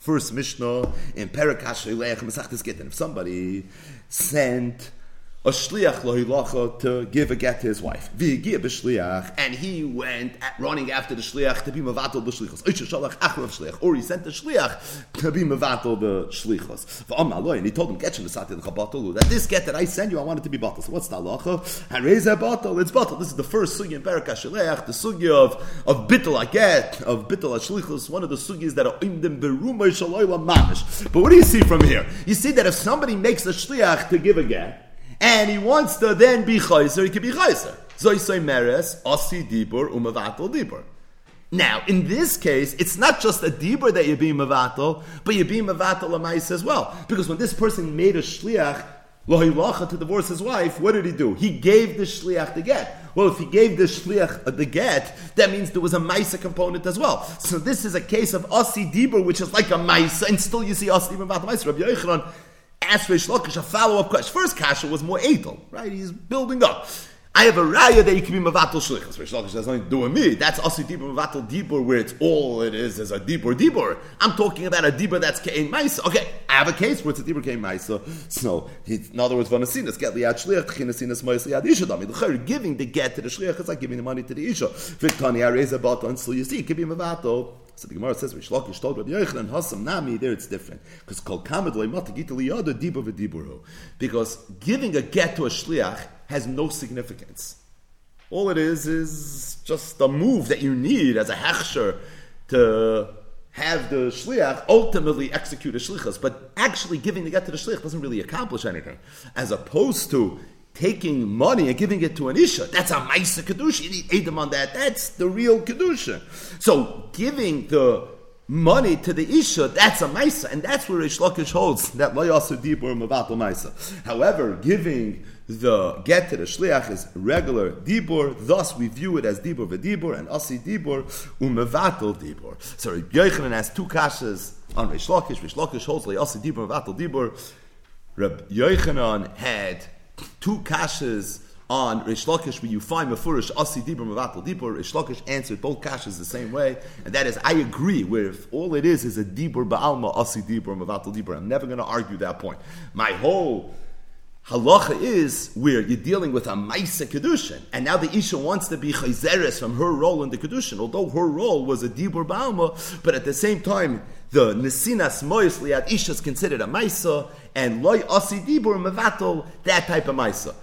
first Mishnah in Perak Hashalech Masachtes Gittin. If somebody sent a shliach lohilacha to give a get to his wife. B'shliach, and he went at, running after the shliach to be mevatel b'shlichos. Shalach achrav shliach, or he sent the shliach to be mevatel the shlichos. V'am and he told him, get him the chabatolu, that this get that I send you, I want it to be batal. So what's the halacha? Hareza batal, it's batal. This is the first sugi in Berak HaShaleach, the sugi of, of bittel aget, of bittel shlichos, one of the sugis that are them berumay shalayla mamish. But what do you see from here? You see that if somebody makes a shliach to give a get, and he wants to then be chayzer, he can be chayzer. Zoisay meres, asi dibur, umavatal dibur. Now, in this case, it's not just a dibur that you're being mavatal, but you're being mavatal a mice as well. Because when this person made a shliach lohilacha to divorce his wife, what did he do? He gave the shliach the get. Well, if he gave the shliach uh, the get, that means there was a maisa component as well. So this is a case of asi dibur, which is like a maisa, and still you see asi dibur the maisa. Rabbi Yochanan asked Rish Lakish a follow-up question. First kasha was more edel, right? He's building up. I have a raya that you can be mavatal shlichus. Rish Lakish has nothing to do with me. That's also dibur mavatal dibur, where it's all it is is a dibur dibur. I'm talking about a dibur that's kein ma'isa. Okay, I have a case where it's a dibur kein ma'isa. So, in other words, vanasinas get liad shliach, chinasinas ma'isa liad isha dami. The giving the get to the shliach is like giving the money to the isha. Viktani areza bata so you see it can be mavatal. So the Gemara says, Rish Lakish told Rabbi Yochanan, Hasam Nami, there it's different. Because Kol Kamad Leimata Gitali Yada Diba V'Diburu. Because giving a get to a shliach has no significance. All it is is just a move that you need as a hechsher to have the shliach ultimately execute a shlichus. But actually giving the get to the shliach doesn't really accomplish anything. As opposed to taking money and giving it to an isha, that's a ma'isa kedusha. You need edom on that. That's the real kedusha. So giving the money to the isha, that's a ma'isa, and that's where Rish Lakish holds that layasu dibur mavatal ma'isa. However, giving the get to the shliach is regular dibur, thus we view it as dibur v'dibur and asi dibur umevatel dibur. So Yochanan has two kashas on Rish Lakish. Rish Lakish holds like asi dibur mevatel dibur. Reb Yochanan had two kashas on Rish Lakish where you find Mefurish Asi Dibur Mavatal Dibur. Rish Lakish answered both kashas the same way, and that is I agree with all it is is a Dibur Ba'alma Asi Dibur Mavatal Dibur. I'm never going to argue that point. My whole halacha is where you're dealing with a Maisa Kedushin, and now the Isha wants to be Chayzeres from her role in the Kedushin, although her role was a Dibur Ba'alma, but at the same time, the Nesinas Mois Liad Isha is considered a Maisa, and Loy Asi Dibur Mevatel, that type of Maisa.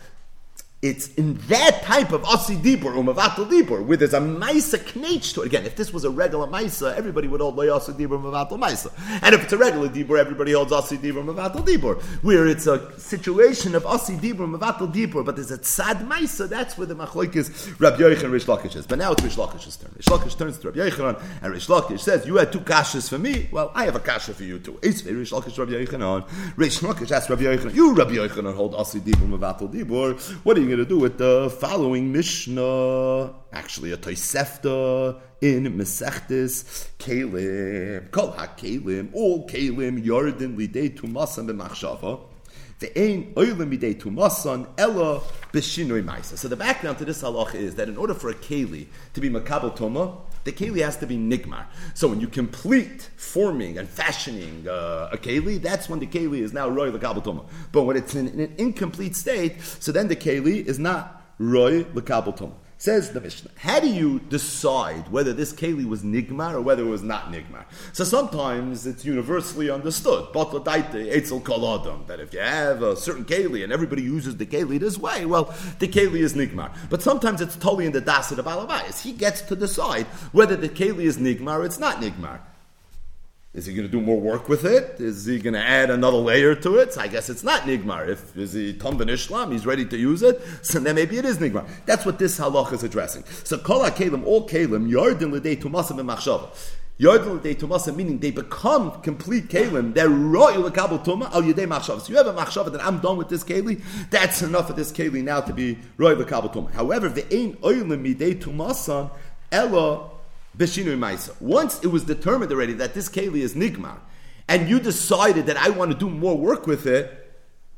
It's in that type of Asi Dibur, Umavatal Dibur, where there's a Maisa knetch to it. Again, if this was a regular Maisa, everybody would hold Asi Dibur, Umavatal Maisa. And if it's a regular Dibur, everybody holds Asi Dibur, Umavatal Dibur. Where it's a situation of Asi Dibur, Umavatal Dibur, but there's a Tzad Maisa, that's where the Machloik is Rabbi Yochanan and Rish Lakish is. But now it's Rish Lakish's turn. Rish Lakish turns to Rabbi Yochanan, and Rish Lakish says, You had two kashas for me, well, I have a kasha for you too. It's Rish Lakish, Rabbi Yochanan. Rish Lakish asks Rabbi Yochanan, You, Rabbi Yochanan, hold Asi Dibur, Umavatal Dibur. What are you going to do with the following Mishnah, actually a Tosefta in Mesechtis Kalim. Kol HaKalim, all Kalim, Yarden Lidei Tumasan B'machshava. Ve'ein oilim midei tumasan ella b'shinoi ma'isa. So the background to this halach is that in order for a keli to be makabel toma, the keli has to be nigmar. So when you complete forming and fashioning uh, a keli, that's when the keli is now roy l'kabel toma. But when it's in, in, an incomplete state, so then the keli is not roy l'kabel toma. Says the Mishnah. How do you decide whether this keli was nigmar or whether it was not nigmar? So sometimes it's universally understood, that if you have a certain keli and everybody uses the keli this way, well, the keli is nigmar. But sometimes it's totally in the das of the. He gets to decide whether the keli is nigmar or it's not nigmar. Is he going to do more work with it? Is he going to add another layer to it? So I guess it's not nigmar. If is he Tom Islam, he's ready to use it, so then maybe it is nigmar. That's what this halach is addressing. So kol kalim, all kalim, yardin l'dei tumasim b'machshava. Yardin l'dei tumasim, meaning they become complete kalim. They're royal l'kabel tuma al yedei machshava. So you have a machshava that I'm done with this keli. That's enough of this keli now to be royal l'kabel tuma. However, the ain oilim midei tumasan ella B'shinui Maisa. Once it was determined already that this keli is nigmar, and you decided that I want to do more work with it,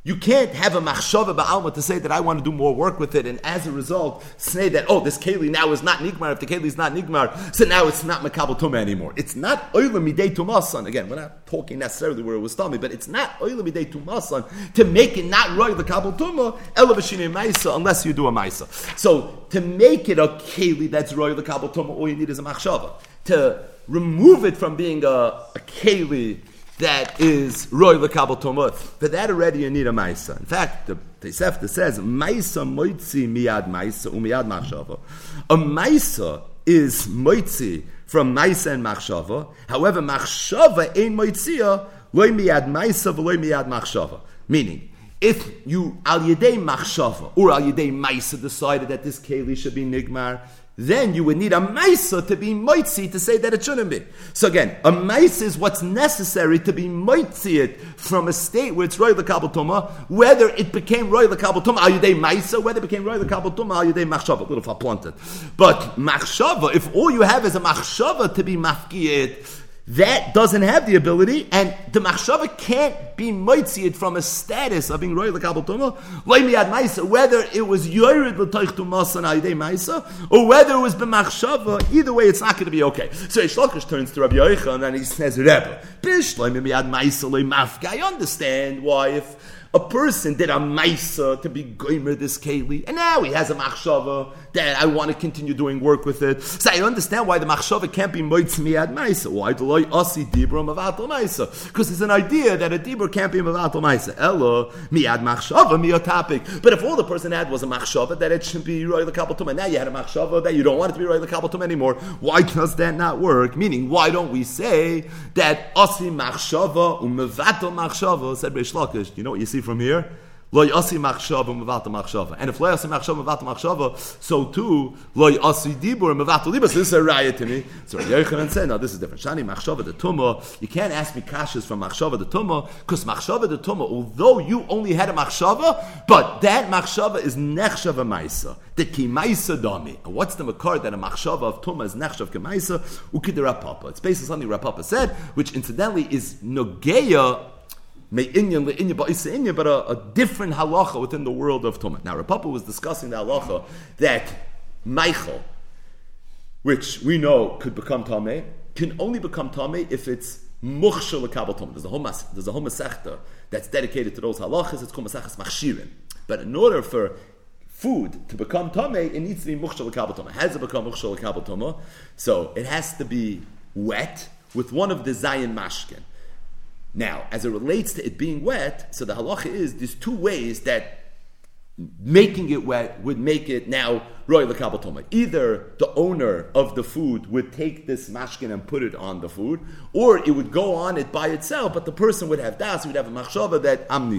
you can't have a machshava ba'alma to say that I want to do more work with it, and as a result, say that, oh, this keli now is not nigmar. If the keli is not nigmar, so now it's not makabel tuma anymore. It's not oilam midei tumasan. Again, we're not talking necessarily where it was tummy, but it's not oilam midei tumasan to make it not roy the kabel tuma, ela maisa, unless you do a maisa. So, to make it a keli that's roy the kabel tuma, all you need is a machshava. To remove it from being a, a keli that is roy lekabel tomot. For that already you need a ma'isa. In fact, the Tosefta says ma'isa moitzi miyad ma'isa umiyad machshava. A ma'isa is moitzi from ma'isa and machshava. However, machshava ain't moitzia loy miyad ma'isa v'loy miyad machshava. Meaning, if you al yedei machshava or al yedei ma'isa decided that this keli should be nigmar, then you would need a maisa to be moitzi to say that it shouldn't be. So again, a maisa is what's necessary to be moitzi it from a state where it's roy lekabel whether it became roy lekabel tuma al yudei maisa, whether it became roy lekabel tuma al yudei machshava, a little far planted. But machshava, if all you have is a machshava to be mafki that doesn't have the ability, and the machshava can't be moitzied from a status of being royal kabel tuma, maisa, whether it was yored l'toich tumas and ayidei or whether it was b'machshava, either way, it's not going to be okay. So Rish Lakish turns to Rabbi Yochanan and then he says, Rebbe, bish miyad maisa. I understand why if a person did a maisa to be goimer this keli, and now he has a machshava that I want to continue doing work with it. So I understand why the machshava can't be moitz miad maisa. Why do I asi dibra mavatal maisa? Because it's an idea that a dibra can't be mavatal maisa. Ella miad machshava miad topic. But if all the person had was a machshava that it should be roy lekabaltum, now you had a machshava that you don't want it to be roy lekabaltum anymore. Why does that not work? Meaning, why don't we say that asi machshava umevatal machshava said Reish Lakish? You know what you see from here? Lo yasi machshava mevata machshava. And if lo yasi machshava mevata machshava, so too lo yasi dibur mevata libur. So this is a riot to me. So Yochanan said, no, this is different. Shani machshava the tuma. You can't ask me kashas from machshava the tuma because machshava the tuma. Although you only had a machshava, but that machshava is nechshava maisa. The kimaisa dami. And what's the makar that a machshava of tuma is nechshav kimaisa? Ukid Papa. It's based on something Rav Papa said, which incidentally is nogeya but a, a different halacha within the world of Tumah. Now, Rav Papa was discussing the halacha that Michael, which we know could become Tameh, can only become Tameh if it's Mukhshal Tumah. There's a whole there's a whole that's dedicated to those halachas. It's called Maseches Machshirin. But in order for food to become Tameh, it needs to be Mukhshal Kabal Tumah. Has to become Mukhshal Kabal Tumah? So it has to be wet with one of the Zayin Mashkin. Now, as it relates to it being wet, so the halacha is there's two ways that making it wet would make it now roy lekabatoma. Either the owner of the food would take this mashkin and put it on the food, or it would go on it by itself, but the person would have das, would have a machshava that am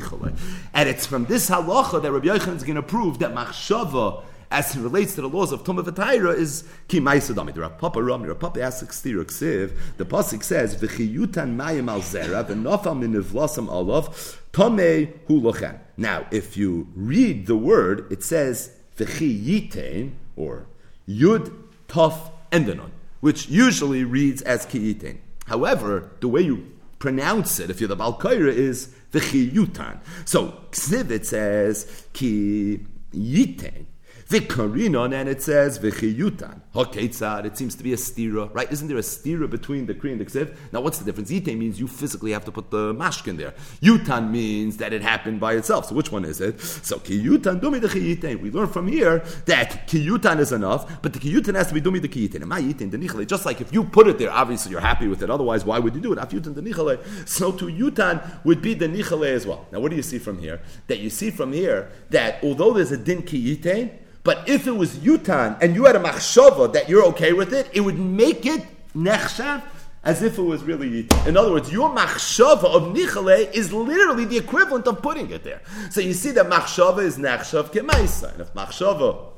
And it's from this halacha that Rabbi Yochanan is going to prove that machshava as it relates to the laws of Tumah V'Taira is Ki Maisadami. The Papa Rami, Rav Papa asks Ksira Ksiv, the Pasik says, V'chiyutan mayim al zera, v'nofal min alav, Tomei hu lochen. Now, if you read the word, it says V'chiyitein, or Yud Tov Endanon, which usually reads as Kiyitain. However, the way you pronounce it, if you're the Balkaira, is V'chiyutan. So, Ksiv it says Ki Yitain. Vikarinon, and it says Vichiyutan. Hoketzad, it seems to be a stira, right? Isn't there a stira between the Kri and the Ksiv? Now, what's the difference? Yite means you physically have to put the mashkin there. Yutan means that it happened by itself. So, which one is it? So, Kiyutan, Dumi the Chiyite. We learn from here that Kiyutan is enough, but the Kiyutan has to be Dumi the Kiyite. And my Yitin, the Nichale, just like if you put it there, obviously you're happy with it. Otherwise, why would you do it? Afyutan the Nichale. So, to Yutan would be the Nichale as well. Now, what do you see from here? That you see from here that although there's a Din Kiyite, but if it was Yutan and you had a machshava that you're okay with it, it would make it nechshav as if it was really. In other words, your machshava of nichale is literally the equivalent of putting it there. So you see that machshava is nechshav kemaisa. And if machshava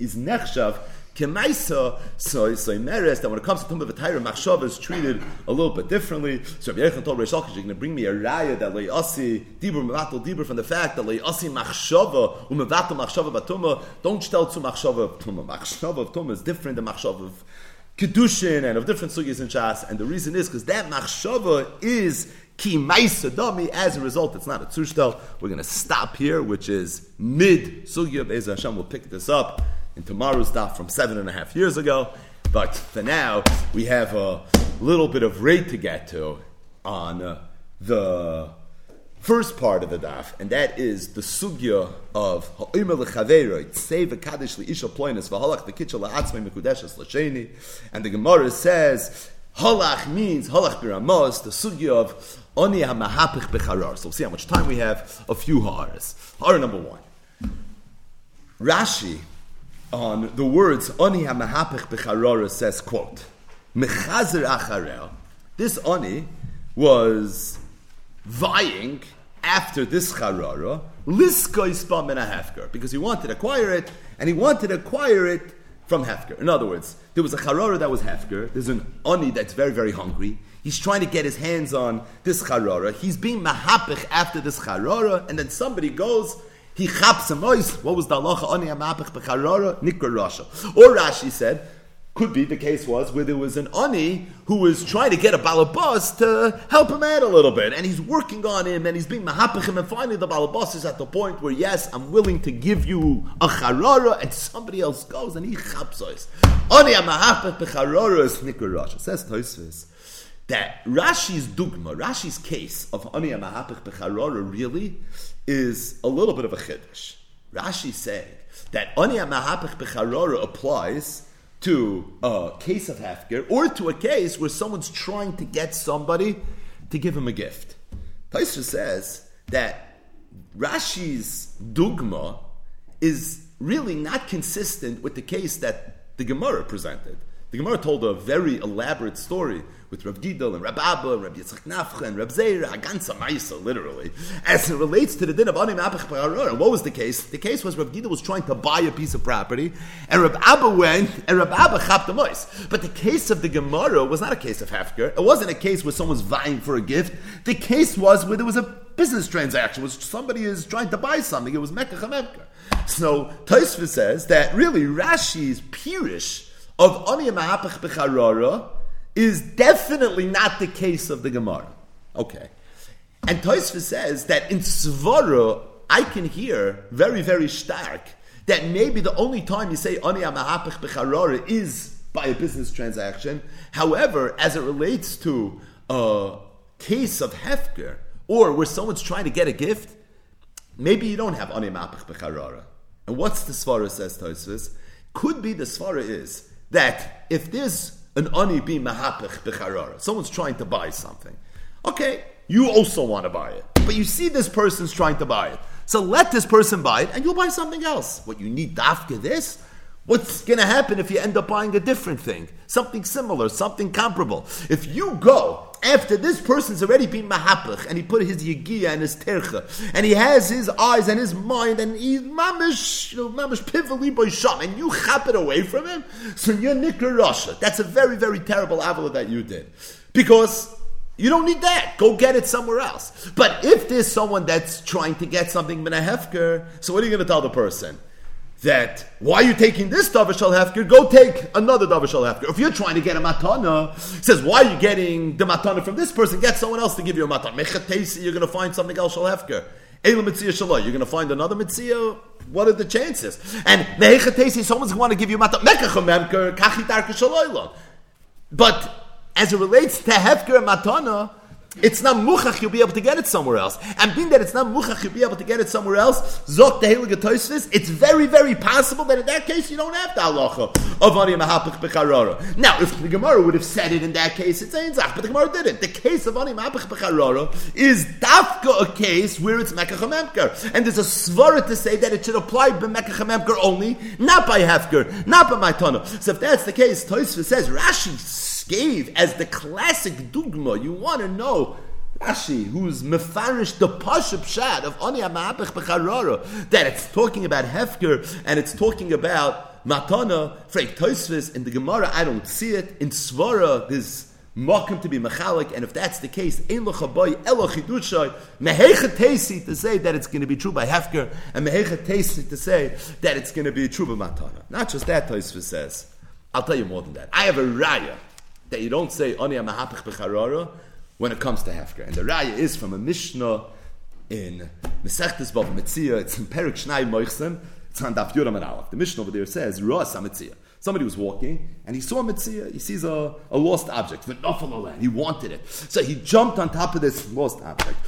is nechshav, Kemaisa, so so meres that when it comes to Tumah V'Tayra, Machshava is treated a little bit differently. So Rabbi Yechon told Reish Lakish, you're going to bring me a raya that Le'asi Dibur Mevatel Dibur from the fact that Le'asi Machshava Umevatel Machshava Batuma. Don't tell to Machshava of Tumah. Machshava of Tumah is different than Machshava of Kedushin and of different sugis and Shas. And the reason is because that Machshava is ki dami. As a result, it's not a tzushtel. We're going to stop here, which is mid sugya. Be'ez Hashem will pick this up in tomorrow's daf from seven and a half years ago. But for now, we have a little bit of rate to get to on uh, the first part of the daf, and that is the sugya of ha'omer lechaveroy tzei v'kadosh li'isha ploinus v'halach v'kitcha la'atzmei mekudeshes l'sheni, and the Gemara says halach means halach biramos, the sugya of oni ha'mahapich becharar. So we'll see how much time we have. A few haras. Hara number one. Rashi on the words Oni HaMahapech B'charora says, quote, Mechazer Acharel, this Oni was vying after this Charora, Lisko Ispam Menahefker, because he wanted to acquire it, and he wanted to acquire it from Hefker. In other words, there was a charora that was Hefker. There's an oni that's very, very hungry. He's trying to get his hands on this charora. He's being mahapich after this charora, and then somebody goes, he chaps him. What was the halacha? Oni amapich becharora nikra rasha. Or Rashi said, could be the case was where there was an ani who was trying to get a balabas to help him out a little bit, and he's working on him, and he's being mahapachim, and finally the balabas is at the point where yes, I'm willing to give you a charara, and somebody else goes and he chapsois. Ani mahapach becharara is nikarash. Says Tosfos that Rashi's dugma, Rashi's case of ani mahapach becharara really is a little bit of a chiddush. Rashi saying that ani mahapach becharara applies to a case of hefker or to a case where someone's trying to get somebody to give him a gift. Taisha says that Rashi's dugma is really not consistent with the case that the Gemara presented. The Gemara told a very elaborate story with Rav Gidel and Rab Abba and Rab Yitzchak Nafcha and Rab Zeira, Agansa Maisa, literally, as it relates to the din of Anim Apach And what was the case? The case was Rav Gidel was trying to buy a piece of property, and Rab Abba went, and Rab Abba chapped the mois. But the case of the Gemara was not a case of Hefker. It wasn't a case where someone's vying for a gift. The case was where there was a business transaction, was somebody is trying to buy something. It was Mekach Mekach. So Tosfos says that really Rashi's pirish of Ani Mahapach Becharara is definitely not the case of the Gemara. Okay. And Tosfos says that in Svara, I can hear very, very stark that maybe the only time you say Ani Mahapach Becharara is by a business transaction. However, as it relates to a case of Hefker, or where someone's trying to get a gift, maybe you don't have Ani Mahapach Becharara. And what's the Svara says Tosfos? Could be the Svara is that if there's an ani be mahapich becharara, someone's trying to buy something, okay, you also want to buy it, but you see this person's trying to buy it, so let this person buy it, and you'll buy something else. What you need dafka this. What's going to happen if you end up buying a different thing? Something similar, something comparable. If you go after this person's already been mahapach and he put his yigia and his tercha and he has his eyes and his mind and he's mamish, you know, mamish pivali boisham and you chap it away from him, so you're nikra rasha. That's a very, very terrible avila that you did. Because you don't need that. Go get it somewhere else. But if there's someone that's trying to get something minahefker, so what are you going to tell the person? That why are you taking this Davashal Hefker? Go take another Davashal Hefker. If you're trying to get a matana, says why are you getting the matana from this person? Get someone else to give you a matana. Mechatesi, you're going to find something else Shal Hefker. You're going to find another Mitzia. What are the chances? And Mechatesi, someone's going to want to give you matana. Mekachamemker, Kachitarka But as it relates to Hefker and matana, it's not muchach, you'll be able to get it somewhere else. And being that it's not muchach, you'll be able to get it somewhere else, zok the Heilige it's very, very possible that in that case you don't have the halacha of Ani Mahapich Becharara. Now, if the Gemara would have said it in that case, it's Einzach, but the Gemara didn't. The case of Ani Mahapich Becharara is dafka a case where it's Mekach And there's a svara to say that it should apply by Mekach only, not by Hefker, not by Maitana. So if that's the case, Toisvis says, Rashi gave as the classic dugma. You want to know Rashi, who's mefarish the pashup shad of Ani Amabech Becharara, that it's talking about Hefker and it's talking about Matana, Freik Toisvis, in the Gemara, I don't see it. In Svara, there's Mokum to be Mechalik, and if that's the case, Ein Lochaboy Elochidushay, Mehechatesi to say that it's going to be true by Hefker, and Mehechatesi to say that it's going to be true by Matana. Not just that, Toisvis says. I'll tell you more than that. I have a raya that you don't say Ani Mahapich Becharara when it comes to Hefker. And the Raya is from a Mishnah in Mesechtes Bav Metzia, it's in Perik Shnai Moichsen, it's on Daf Yuram and. The Mishnah over there says, Roas HaMetzia. Somebody was walking and he saw a Metzia, he sees a, a lost object, he wanted it. So he jumped on top of this lost object.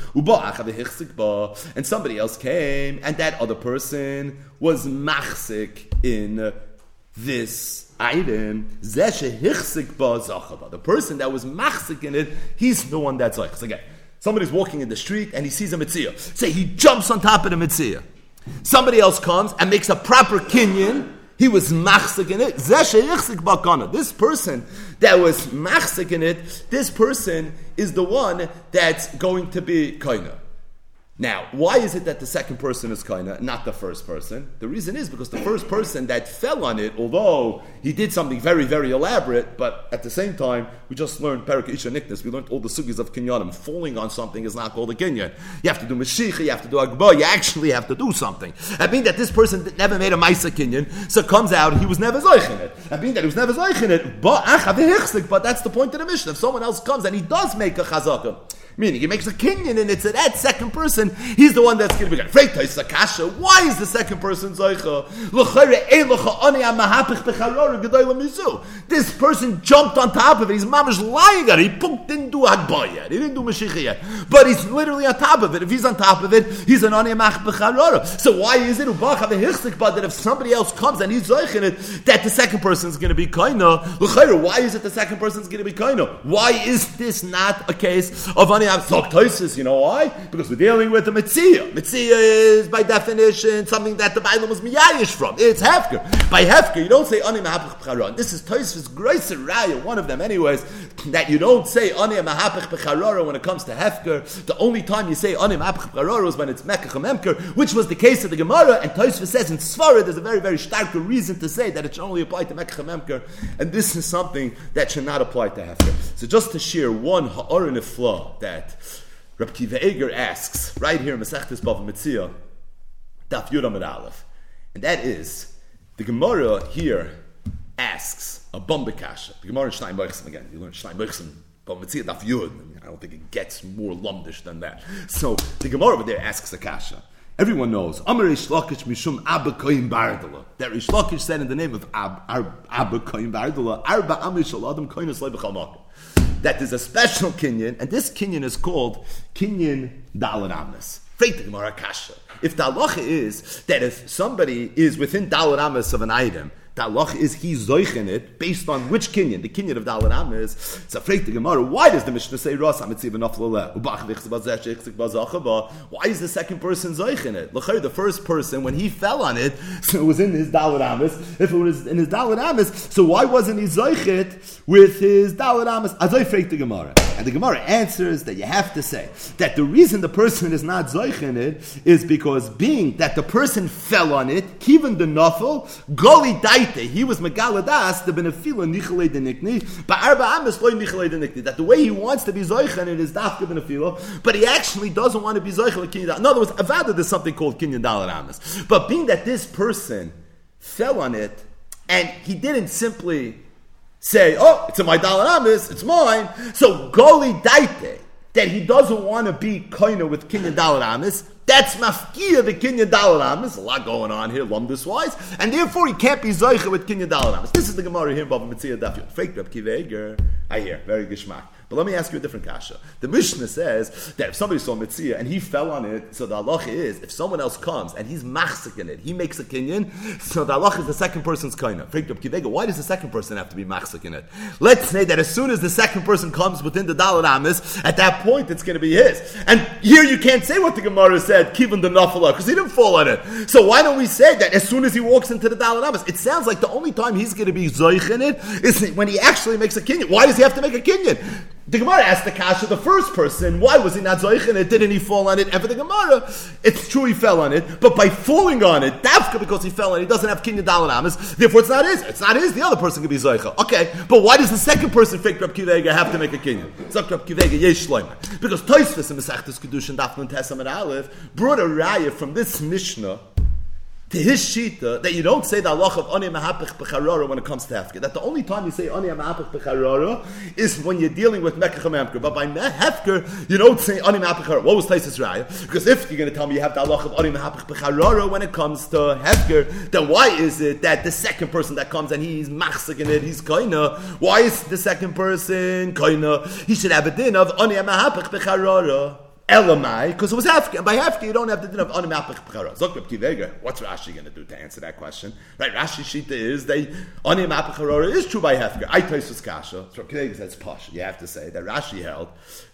And somebody else came, and that other person was machzik in this item, the person that was machzik in it, he's the one that's like. So Again, somebody's walking in the street and he sees a mitzvah. Say he jumps on top of the mitzvah. Somebody else comes and makes a proper kinyan. He was machzik in it. This person that was machzik in it, this person is the one that's going to be kaina. Now, why is it that the second person is kaina, not the first person? The reason is because the first person that fell on it, although he did something very, very elaborate, but at the same time, we just learned Perik Isha Niknas, we learned all the sugis of kinyanim. Falling on something is not called a kinyan. You have to do mashiach, you have to do agba, you actually have to do something. I mean that this person never made a maisa kinyan, so comes out he was never zoich in it. I mean that he was never zoich in it, but, but that's the point of the mission. If someone else comes and he does make a chazakah, Meaning, he makes a kinyan and it's that second person, he's the one that's going to be going, Kasha, why is the second person Zoicha? This person jumped on top of it, he's mamish lying at he didn't do Hagbaya yet, he didn't do Mashiach yet, but he's literally on top of it. If he's on top of it, he's an Aniyamach Becharora. So why is it that if somebody else comes and he's Zoich it, that the second person is going to be Kaina? Why is it the second person is going to be Kaina? Why is this not a case of funny I'm Toises, you know why? Because we're dealing with the Mitzia. Mitzia is by definition something that the Bible was miyayish from. It's Hefker. By Hefker, you don't say Ani Mahapich B'charon. This is Toises Grace Raya, one of them anyways, that you don't say Ani Mahapich B'charon when it comes to Hefker. The only time you say Ani Mahapich B'charon is when it's Mekach Emker, which was the case of the Gemara, and Toises says in Svarah there's a very, very stark reason to say that it should only apply to Mekach Emker, and this is something that should not apply to Hefker. So just to share one Ha'arin flaw that that Kiva Eger asks right here in Masechtes Bava Metzia, Daf Yudam Aleph, and that is the Gemara here asks a bombekasha. The Gemara in Shnai Boichsim again. You learn Shnai Boichsim. Bava Metzia Daf Yud. I, don't think it gets more lumdish than that. So the Gemara over there asks a kasha. Everyone knows. Amar Rish Mishum Abba Bardala. That Rish Lakish said in the name of Abba Koyin Bardala, Arba Amish Adam Koyin Aslay B'chal that there's a special kinyan, and this kinyan is called kinyan dalad amas. If the halacha is that if somebody is within dalad amas of an item, the halach is he zoich in it based on which kinyan, the kinyan of Dalit Am is. It's afraid the Gemara. Why does the Mishnah say Ros Amitziv Why is the second person zoich in it? The first person when he fell on it, so it was in his Amis. If it was in his Amis, so why wasn't he zoich it with his Dalit Amis? Freik the Gemara, and the Gemara answers that you have to say that the reason the person is not zoich in it is because being that the person fell on it, even the nafel, goli dai he was megaladas the benefila nichalei denikni, but arba amis loy nichalei denikni. That the way he wants to be zoichen it is dafka benefila, but he actually doesn't want to be zoichen kinyan. In other words, avada there's something called kinyan dalar amis. But being that this person fell on it and he didn't simply say, "Oh, it's a my dalar amis, it's mine." So goli daite that he doesn't want to be koina with kinyan dalar amis. That's mafkia the kinyan dalaram. There's a lot going on here, lumdus wise, and therefore he can't be zoicha with kinyan dalaram. This is the Gemara here, Baba Mitzia Dafyot. Fake. I hear very geschmack. But let me ask you a different kasha. The Mishnah says that if somebody saw mitzia and he fell on it, so the halach is if someone else comes and he's machzik in it, he makes a kinyan, so the halach is the second person's kaina. Why does the second person have to be machzik in it? Let's say that as soon as the second person comes within the dalit amis, at that point it's going to be his. And here you can't say what the Gemara said, kivin the nafala, because he didn't fall on it. So why don't we say that as soon as he walks into the dalit amis? It sounds like the only time he's going to be zoich in it is when he actually makes a kinyan. Why does he have to make a kinyan? The Gemara asked the Kasha, the first person, why was he not Zoich in it? Didn't he fall on it? And for the Gemara, it's true he fell on it, but by falling on it, Dafka, because he fell on it, he doesn't have Kinyan Amas, therefore it's not his. It's not his, the other person could be Zoicha. Okay, but why does the second person, fake Rab Kivega, have to make a Kinyan? Zok Rab Kivega, Yesh Shloimer. Because Toisvis in Mesechtes Kedushin and Dafnun Tesam and Aleph brought a raya from this Mishnah to his shita that you don't say the halach of ani mahapich becharara when it comes to hefker. That the only time you say ani mahapich becharara is when you're dealing with mekach memker. But by hefker, you don't say ani mahapich becharara. What was Taisus Raya? Because if you're going to tell me you have the halach of ani mahapich becharara when it comes to hefker, then why is it that the second person that comes and he's machzik in it, he's koina? Why is the second person koina? He should have a din of ani mahapich becharara. Elamai, because it was Hefke. By Hefke, you don't have the din of Animapich Bechara. Zok Kivega, what's Rashi going to do to answer that question? Right, Rashi Shita is they Animapich Bechara is true by Hefke. I Taisus Kasha. So Kivega says Posh. You have to say that Rashi held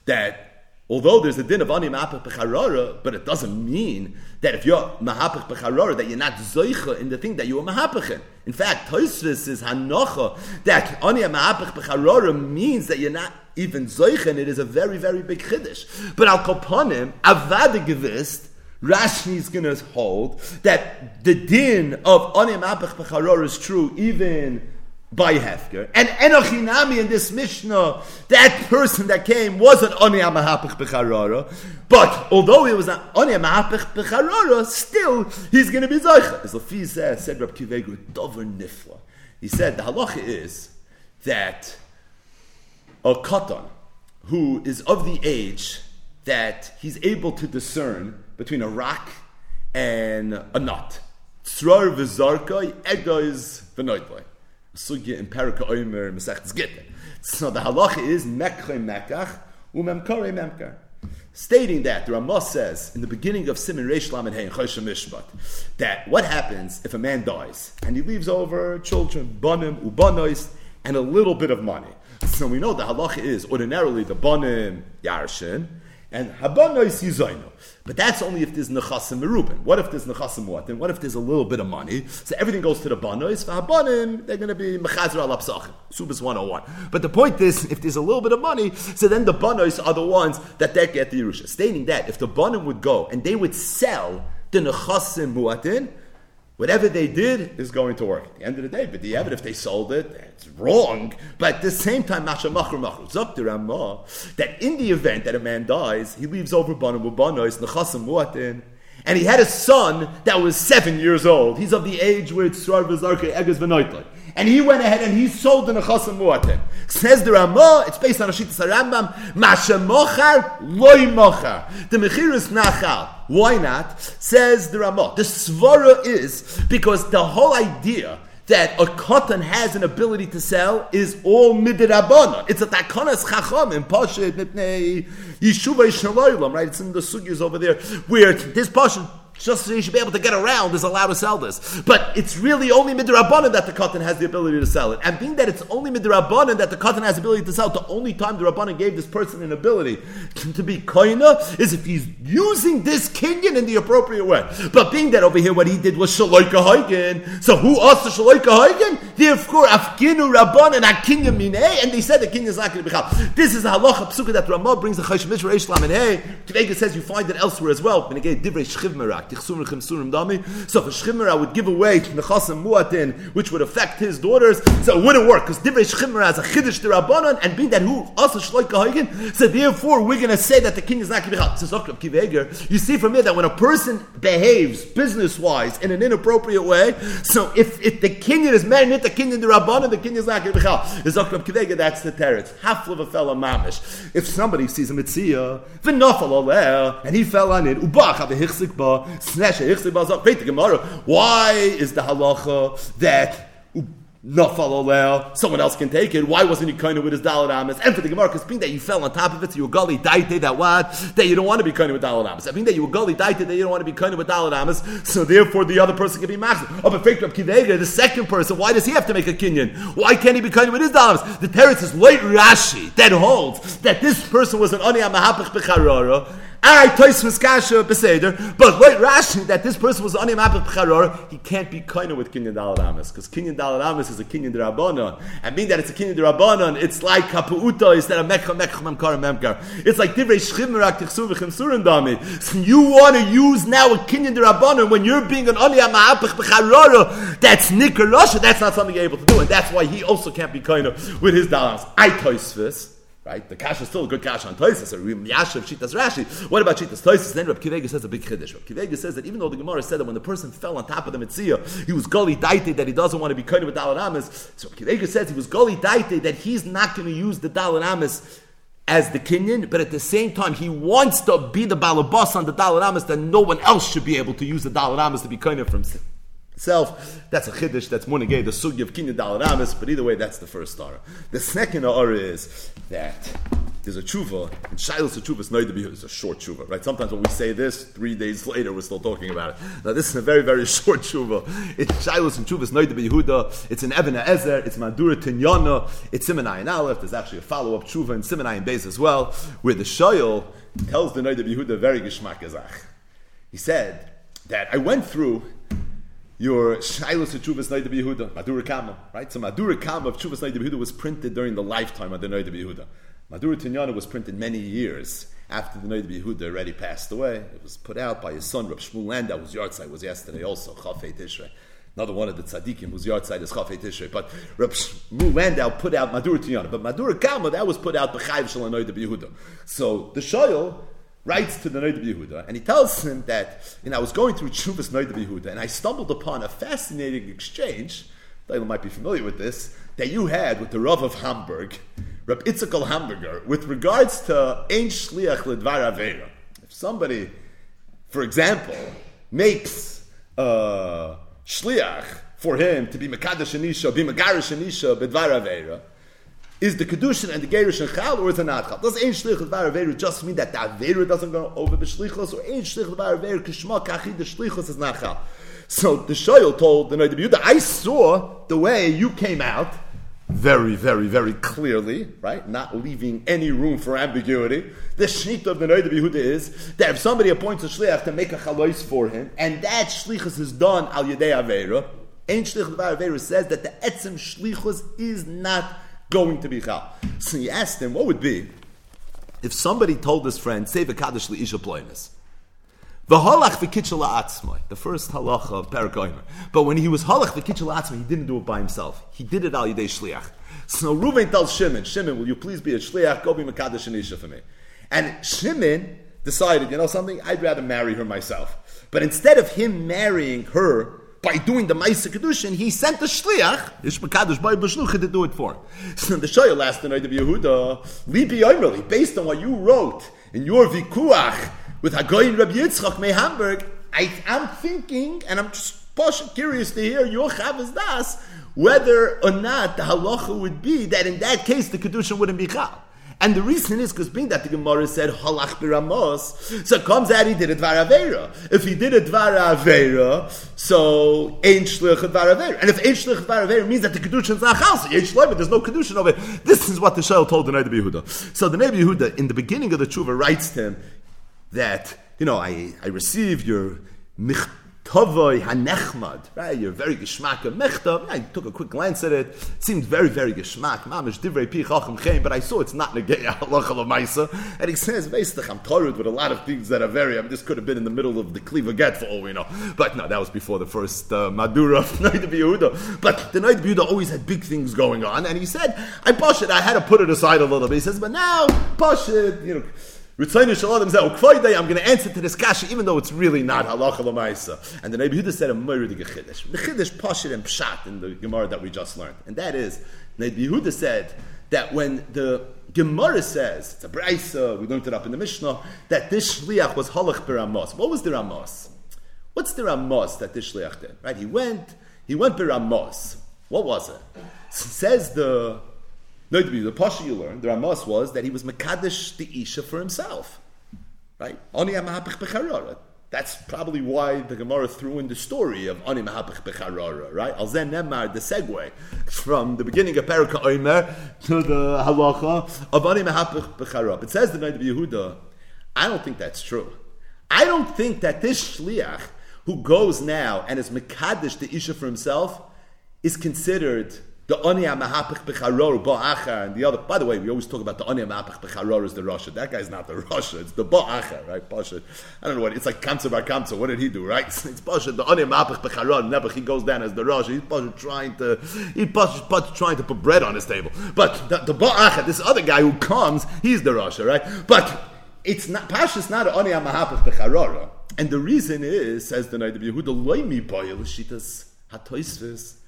that although there's a din of ani becharara, but it doesn't mean that if you're mahapich becharara, that you're not zoicha in the thing that you are mahapich in. In fact, Tosfos is hanocha that ani becharara means that you're not even Zoichen, it is a very, very big Chiddush. But Al Koponim, Avada Gevist, Rashi is going to hold that the din of Onim Apech Becharor is true even by Hefker. And Enochinami in this Mishnah, that person that came wasn't Oni Amahapich Becharara, but although he was not Oni Amahapich Becharara, still he's going to be Zoicha. As Lafi said, said Rab Kivegru, Dover Nifla. He said the halacha is that a katan who is of the age that he's able to discern between a rock and a nut. Tzrar v'zarkai, ega is v'noitlai sugya in Perika. So the halacha is mekre mekach umemkare memkar. Stating that the Ramah says in the beginning of Simon Reish Lamed Hey Mishpat that what happens if a man dies and he leaves over children, banim, ubanois, and a little bit of money. So we know the halacha is ordinarily the banim yarshin and habanois yizainu. But that's only if there's nechasim merubin. What if there's nechasim muatim? What if there's a little bit of money? So everything goes to the banos. For habanim, they're going to be mechazer al apsachim. Subas 101. But the point is, if there's a little bit of money, so then the banos are the ones that they get the Yerusha. Stating that if the banim would go and they would sell the nechasim muatim, Whatever they did is going to work. At the end of the day, but the evidence if they sold it, it's wrong. But at the same time, that in the event that a man dies, he leaves over Banu Bubanois, Nechasim Muatin, and he had a son that was seven years old. He's of the age where it's Srar Vizarke Eges Benoitlik. And he went ahead and he sold the Nechasim Muatin. Says the Ramah, it's based on a Shittas Rambam, Masha Mochar, Loy Mochar. The Mechir is Nachal. Why not? Says the Ramah. The Svara is because the whole idea that a cotton has an ability to sell is all midirabana. It's a takonas chacham in Pasha Yishuva Yishalaylam, right? It's in the sugyas over there where this Pasha just so you should be able to get around is allowed to sell this. But it's really only midrabanan that the cotton has the ability to sell it. And being that it's only midrabanan that the cotton has the ability to sell, the only time the rabbanan gave this person an ability to be koina is if he's using this kinyan in the appropriate way. But being that over here what he did was shaloika hagen, so who asked the shaloika hagen? Therefore, afkinu rabbanan akinyan mineh, and they said the kinyan is not going to be chal. This is a halacha psuka that Ramah brings the chayshim mishra ishlam and hey, Tvega says you find it elsewhere as well. When shchiv so for Shchimmer, I would give away Nechasim Muatin, which would affect his daughters. So it wouldn't work because Divrei Shchimmer has a Chiddush Rabbanon, and being that who also Shloik Kahagen, so therefore we're going to say that the king is not to be So Kiveger, you see from here that when a person behaves business wise in an inappropriate way, so if, if the king is married the king in the Rabbanon, the king is not to be Zokram Kiveger, that's the teretz. Half of a fellow mamish. If somebody sees a mitzvah, and he fell on it, ubach, why is the halacha that someone else can take it. Why wasn't he kind of with his Dalit Amas? And for the Gemara, because being that you fell on top of it, so you gully daite that what? That you don't want to be kind of with Dalit Amas. I mean that you gully daite that you don't want to be kind of with Dalit Amas, so therefore the other person can be master. Oh, but fake Kivega, the second person, why does he have to make a kinyan? Why can't he be kind of with his Dalit? The teretz is late Rashi that holds that this person was an Ani Amahapach Becharara, I Toismus Kasha Beseder, but wait Rashi that this person was on him Pcharor, he can't be kind with Kinyan Daladamas, because Kinyan Daladamas is a Kinyan Darabanan. And being that it's a Kinyan Darabanan, it's like Kapuuta instead of Mekha Mekha Memkar Memkar. It's like Divrei Shchimrak Tichsu V'chim Surim Dami. So you want to use now a Kinyan Darabanan when you're being an Ani Ma'apach Pcharor, that's Nikar that's not something you're able to do, and that's why he also can't be kind with his Daladamas. I Toisvis. Right? The cash is still a good cash on Toises, or Yashav Shitas Rashi. What about Shitas Toises? Then Rab Kivega says a big chiddush. Rab Kivega says that even though the Gemara said that when the person fell on top of the Mitzvah, he was gully daite that he doesn't want to be kind with Dalai Amis. So Rab Kivega says he was gully daite that he's not going to use the Dalai Amis as the Kenyan, but at the same time, he wants to be the Balabas on the Dalai Amis that no one else should be able to use the Dalai Amis to be kind from itself. That's a chiddush. That's monegay the sugi of kinyan dalaramis. But either way, that's the first star. The second or is that there's a tshuva, and Shiloh's a tshuva is be it's a short tshuva, right? Sometimes when we say this, three days later we're still talking about it. Now this is a very very short tshuva. It's Shiloh's and tshuva is be Yehuda. It's in Even Ezer. It's Mandura Tinyana. It's Simonai and Aleph. There's actually a follow up tshuva in Simonai and Beis as well, where the Shayil tells the Noida Yehuda very geschmack He said that I went through your Shilos of Chuvas Noida Yehuda, Madura Kama, right? So Madura Kama of Chuvas Noida Yehuda was printed during the lifetime of the Noida Yehuda. Madura Tinyana was printed many years after the Noida Yehuda already passed away. It was put out by his son, Rav Shmuel Landau, whose yard site was yesterday also, Chafei Tishrei. Another one of the tzaddikim whose yard site is Chafei Tishrei. But Rav Shmuel Landau put out Madura Tinyana. But Madura Kama, that was put out B'chayv Shal Noida Yehuda. So the Shoyal writes to the Noid Yehuda, and he tells him that, you know, I was going through Chuvas Noid Yehuda, and I stumbled upon a fascinating exchange, Daila might be familiar with this, that you had with the Rav of Hamburg, Rab Itzakal Hamburger, with regards to Ein Shliach Ledvar Avera. If somebody, for example, makes a Shliach for him to be Mekadosh Anisha, be Megarish Anisha, Bedvar Avera, is the kedushin and the gerish and chal, or is it not chal? Does ein shlich levar averu just mean that the averu doesn't go over the shlichos, or ein shlich levar averu kishma kachi the shlichos is not chal? So the shoyel told the Noid Yehuda, I saw the way you came out very, very, very clearly, right? Not leaving any room for ambiguity. The sheet of the Noid Yehuda is that if somebody appoints a shliach to make a chalois for him, and that shlichus is done al yedei averu, ein shlich levar says that the etzem shlichus is not going to be chal. So he asked him, what would be if somebody told his friend, save say v'kadosh li'isha ploinus. V'halach v'kitchel atzmai, the first halacha of Parakoimer. But when he was halach v'kitchel atzmai, he didn't do it by himself. He did it al yidei shliach. So Reuven tells Shimon, Shimon, will you please be a shliach? Go be mekadosh and isha for me. And Shimon decided, you know something? I'd rather marry her myself. But instead of him marrying her by doing the Maisa Kedushin, he sent the Shliach, Ish Mekadosh by Bashlucha, to do it for him. So the Shoyah last night of Yehuda, Libi Oimrali, based on what you wrote in your Vikuach with Hagoyin Rabbi Yitzchak May Hamburg, I, am thinking, and I'm just curious to hear your Chavaz Das, whether or not the halacha would be that in that case the Kedushin wouldn't be Chal. And the reason is because being that the Gemara said halach biramos, so it comes out he did a dvar avera. If he did a dvar avera, so ein shlich dvar avera. And if ein shlich dvar avera means that the kedushin is not chal, so ein there's no kedushin over it. This is what the Shail told the Nabi Yehuda. So the Nabi Yehuda in the beginning of the tshuva writes to him that you know I I received your mich Tovoi Hanechmad, right? You're very geschmack of mechtav. I took a quick glance at it. It seemed very, very geschmack. Mamish divrei pi chacham chen, but I saw it's not negei halacha l'maisa. And he says, basically, I'm with a lot of things that are very. I mean, this could have been in the middle of the Kliva Get for all we know. But no, that was before the first uh, Madura of Noid Yehuda. But the Noid Yehuda always had big things going on, and he said, I push it. I had to put it aside a little bit. He says, but now push it. You know. I'm going to answer to this kasha, even though it's really not halacha l'maisa. And the Rebbe Yehuda said a moiridig chiddush. The chiddush pashit and pshat in the Gemara that we just learned, and that is the Rebbe Yehuda said that when the Gemara says it's a brayso, we learned it up in the Mishnah that this shliach was halach beramos. What was the ramos? What's the ramos that this shliach did? Right? He went. He went beramos. What was it? Says the no, the pasha you learned, the Ramos was that he was Makadish the Isha for himself. Right? Oni That's probably why the Gemara threw in the story of Ani Mahapich Becharara, right? Al Zen Nemar, the segue from the beginning of Perika Omer to the halacha of Ani Mahapich Becharara. It says the night of Yehuda, I don't think that's true. I don't think that this shliach who goes now and is Makadish the Isha for himself is considered the Onia Mahapich Becharor Ba'acha and the other. By the way, we always talk about the Onia Mahapich Becharor is the Russia. That guy's not the Russia. It's the Ba'acha, right? Pasha. I don't know what. It's like Kamsa Bar Kamsa. What did he do, right? It's, it's Pasha. The Onia Mahapich Becharor. Nebuch he goes down as the Russia. He's Pasha trying to. He's Pasha, trying to put bread on his table. But the, the this other guy who comes, he's the Russia, right? But it's not Pasha's not an Onia Mahapich Becharor. And the reason is, says the Night of Yehuda, Loimi Boyel Shitas Hatoisvis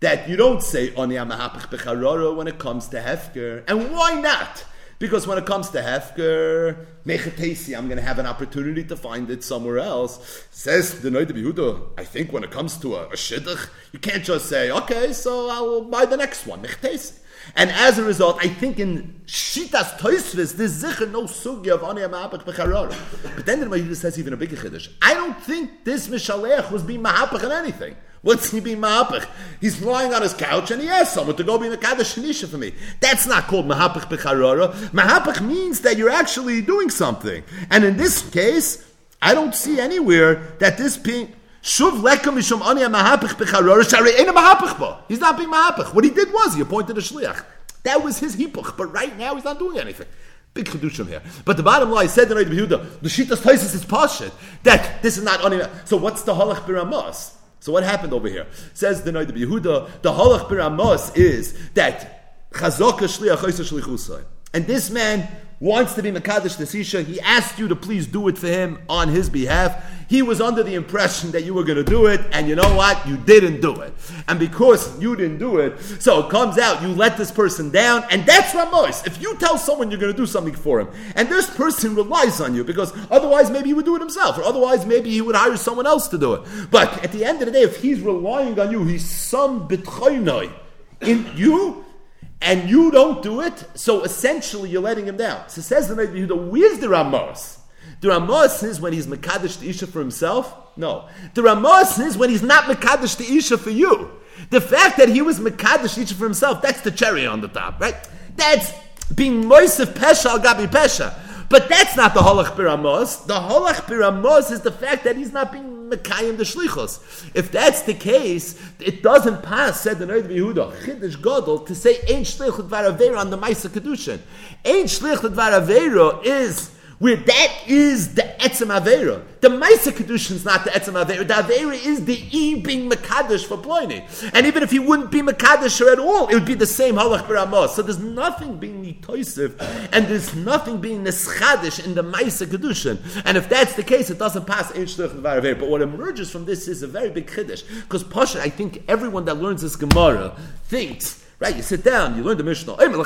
that you don't say Oni when it comes to Hefker. And why not? Because when it comes to Hefker, Mechatesi, I'm going to have an opportunity to find it somewhere else. Says the Noid Yehuda, I think when it comes to a, a Shidduch, you can't just say, okay, so I will buy the next one, Mechatesi. And as a result, I think in Shitas Toisvis, there's zicher no sugi of Ani Mahapach Becharora. But then the Yehuda says even a bigger Chiddush. I don't think this Mishalech was being Mahapach in anything. What's he be ma'apich? He's lying on his couch and he asks someone to go be mekadosh shanisha for me. That's not called ma'apich b'charora. Ma'apich means that you're actually doing something. And in this case, I don't see anywhere that this being Shuv lekam mishum ani mahapich becharor shari ain't a mahapich ba. He's not being mahapich. What he did was he appointed a shliach. That was his hipuch. But right now he's not doing anything. Big chedushim here. But the bottom line said the Noid Yehuda, the Shitas Taisis is pashit that this is not ani. So what's the halach biramos? So what happened over here? Says the Noid Yehuda, the halach biramos is that chazaka shliach. And this man wants to be Makadish Nesisha. He asked you to please do it for him on his behalf. He was under the impression that you were going to do it, and you know what? You didn't do it. And because you didn't do it, so it comes out, you let this person down, and that's Ramos. If you tell someone you're going to do something for him, and this person relies on you, because otherwise maybe he would do it himself, or otherwise maybe he would hire someone else to do it. But at the end of the day, if he's relying on you, he's some bitchoinoi in you, and you don't do it, so essentially you're letting him down. So says the Rebbe Yehuda, where's the Ramos? The Ramos is when he's Mekadesh to Isha for himself? No. The Ramos is when he's not Mekadesh to Isha for you. The fact that he was Mekadesh Isha for himself, that's the cherry on the top, right? That's being Moisef Pesha al Gabi Pesha. But that's not the Holach Biramos. The Holach Biramos is the fact that he's not being Mekayim the Shlichos. If that's the case, it doesn't pass, said the Noid Yehuda, Chiddush Godel, to say Ein Shlich Dvar on the Maisa Kedushin. Ein Shlich Dvar is where that is the etzem avera. The Maisa Kedushin is not the etzem avera. The avera is the e being Makadish for Ploini. And even if he wouldn't be Makadish at all, it would be the same halach baramos. So there's nothing being nitoisiv, and there's nothing being neschadish in the Maisa Kedushin. And if that's the case, it doesn't pass Ein Shlich But what emerges from this is a very big Kiddush. Because Pasha, I think everyone that learns this Gemara thinks Right, you sit down, you learn the Mishnah. And then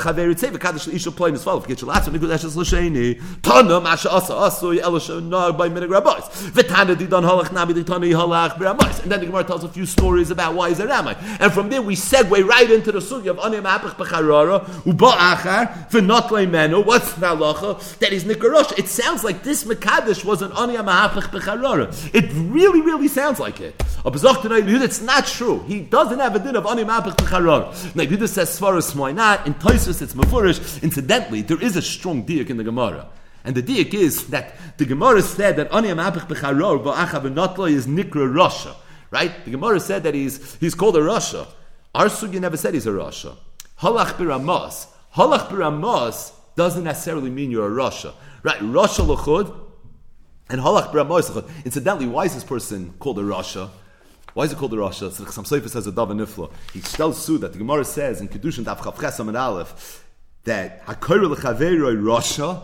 the Gemara tells a few stories about why is it Ramai. And from there we segue right into the sugya of anim apach b'charara uba achar v'not menu. What's the halacha? That is nikarosh. It sounds like this Mekadosh was an anim apach b'charara. It really, really sounds like it. It's not true. He doesn't have a din of anim apach b'charara. Yehuda says Svaras, why not? In Toisus, it's Mefurish. Incidentally, there is a strong diak in the Gemara. And the diak is that the Gemara said that Ani Amapich Becharor V'notlo is Nikra Rasha. Right? The Gemara said that he's, he's called a Rasha. Our Sugi never said he's a Rasha. Halach Biramos. Halach Biramos doesn't necessarily mean you're a Rasha. Right? Rasha L'chud and Halach Biramos L'chud. Incidentally, why is this person called a Rasha? Why is it called the Rasha? Chassam Sofer says a Dava Nifla. He tells Su that the Gemara says in Kedushin Daf Chav Chesam and Aleph that Hakoyer Lechaveroi Rasha.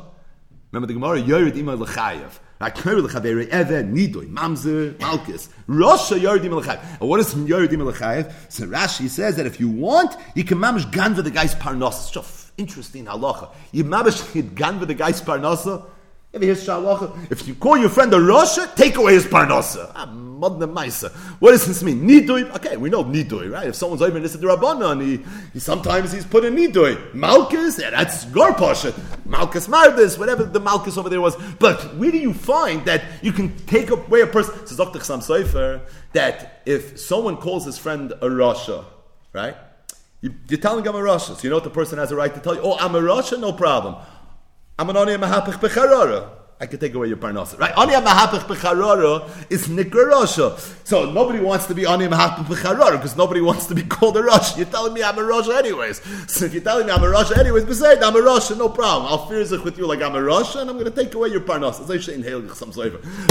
Remember the Gemara Yored Ima Lechayev. Hakoyer Lechaveroi Even Nidoy Mamzer Malchus Rasha Yored Ima Lechayev. And what is Yored Ima Lechayev? So Rashi says that if you want, you can mamish gan for the guy's parnasa. Interesting halacha. You mamish gan for the guy's parnasa. If you call your friend a Rasha, take away his parnasa. Ah, what does this mean? Nidui? Okay, we know nidui, right? If someone's over this the Rabbanon, he, he sometimes he's put in nidui. Malchus, yeah, that's Gorpasha. Malchus Mardis, whatever the Malchus over there was. But where do you find that you can take away a person? Says Dr. Chassam Sofer that if someone calls his friend a Rasha, right? You, are telling him a Rasha, so you know what the person has a right to tell you. Oh, I'm a Rasha, no problem. I'm an Oni Mahapich Becharara. I can take away your parnasa. Right? Ani mahapich b'charara is nikra So nobody wants to be ani mahapich b'charara because nobody wants to be called a Rosh. You're telling me I'm a Rosh anyways. So if you're telling me I'm a Rosh anyways, besides I'm a Rosh, no problem. I'll fear with you like I'm a Rosh and I'm going to take away your parnasa.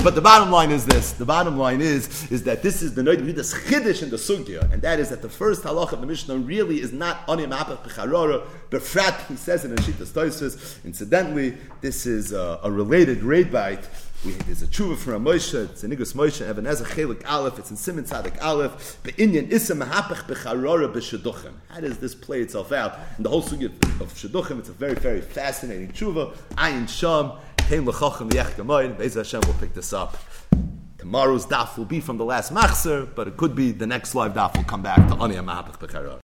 But the bottom line is this. The bottom line is is that this is the Noid Midas Chiddush in the Sugya, and that is that the first halach of the Mishnah really is not ani mahapich b'charara. Befrat, he says in Shittas Toisus. Incidentally, this is a, a related great bite. We, there's a tshuva from a Moshe, it's a Nigus Moshe, Even Ezer Chelik Aleph, it's in Simon Tzadik Aleph, Be'inyan Issa Mahapach Becharora B'Shaduchim. How does this play itself out? And the whole sugya of Shaduchim, it's a very, very fascinating tshuva. Ayin Sham, Teim L'Chochem V'Yech Gamoyin, Be'ez Hashem will pick this up. Tomorrow's daf will be from the last machzer, but it could be the next live daf will come back to Aniyah Mahapach Becharora.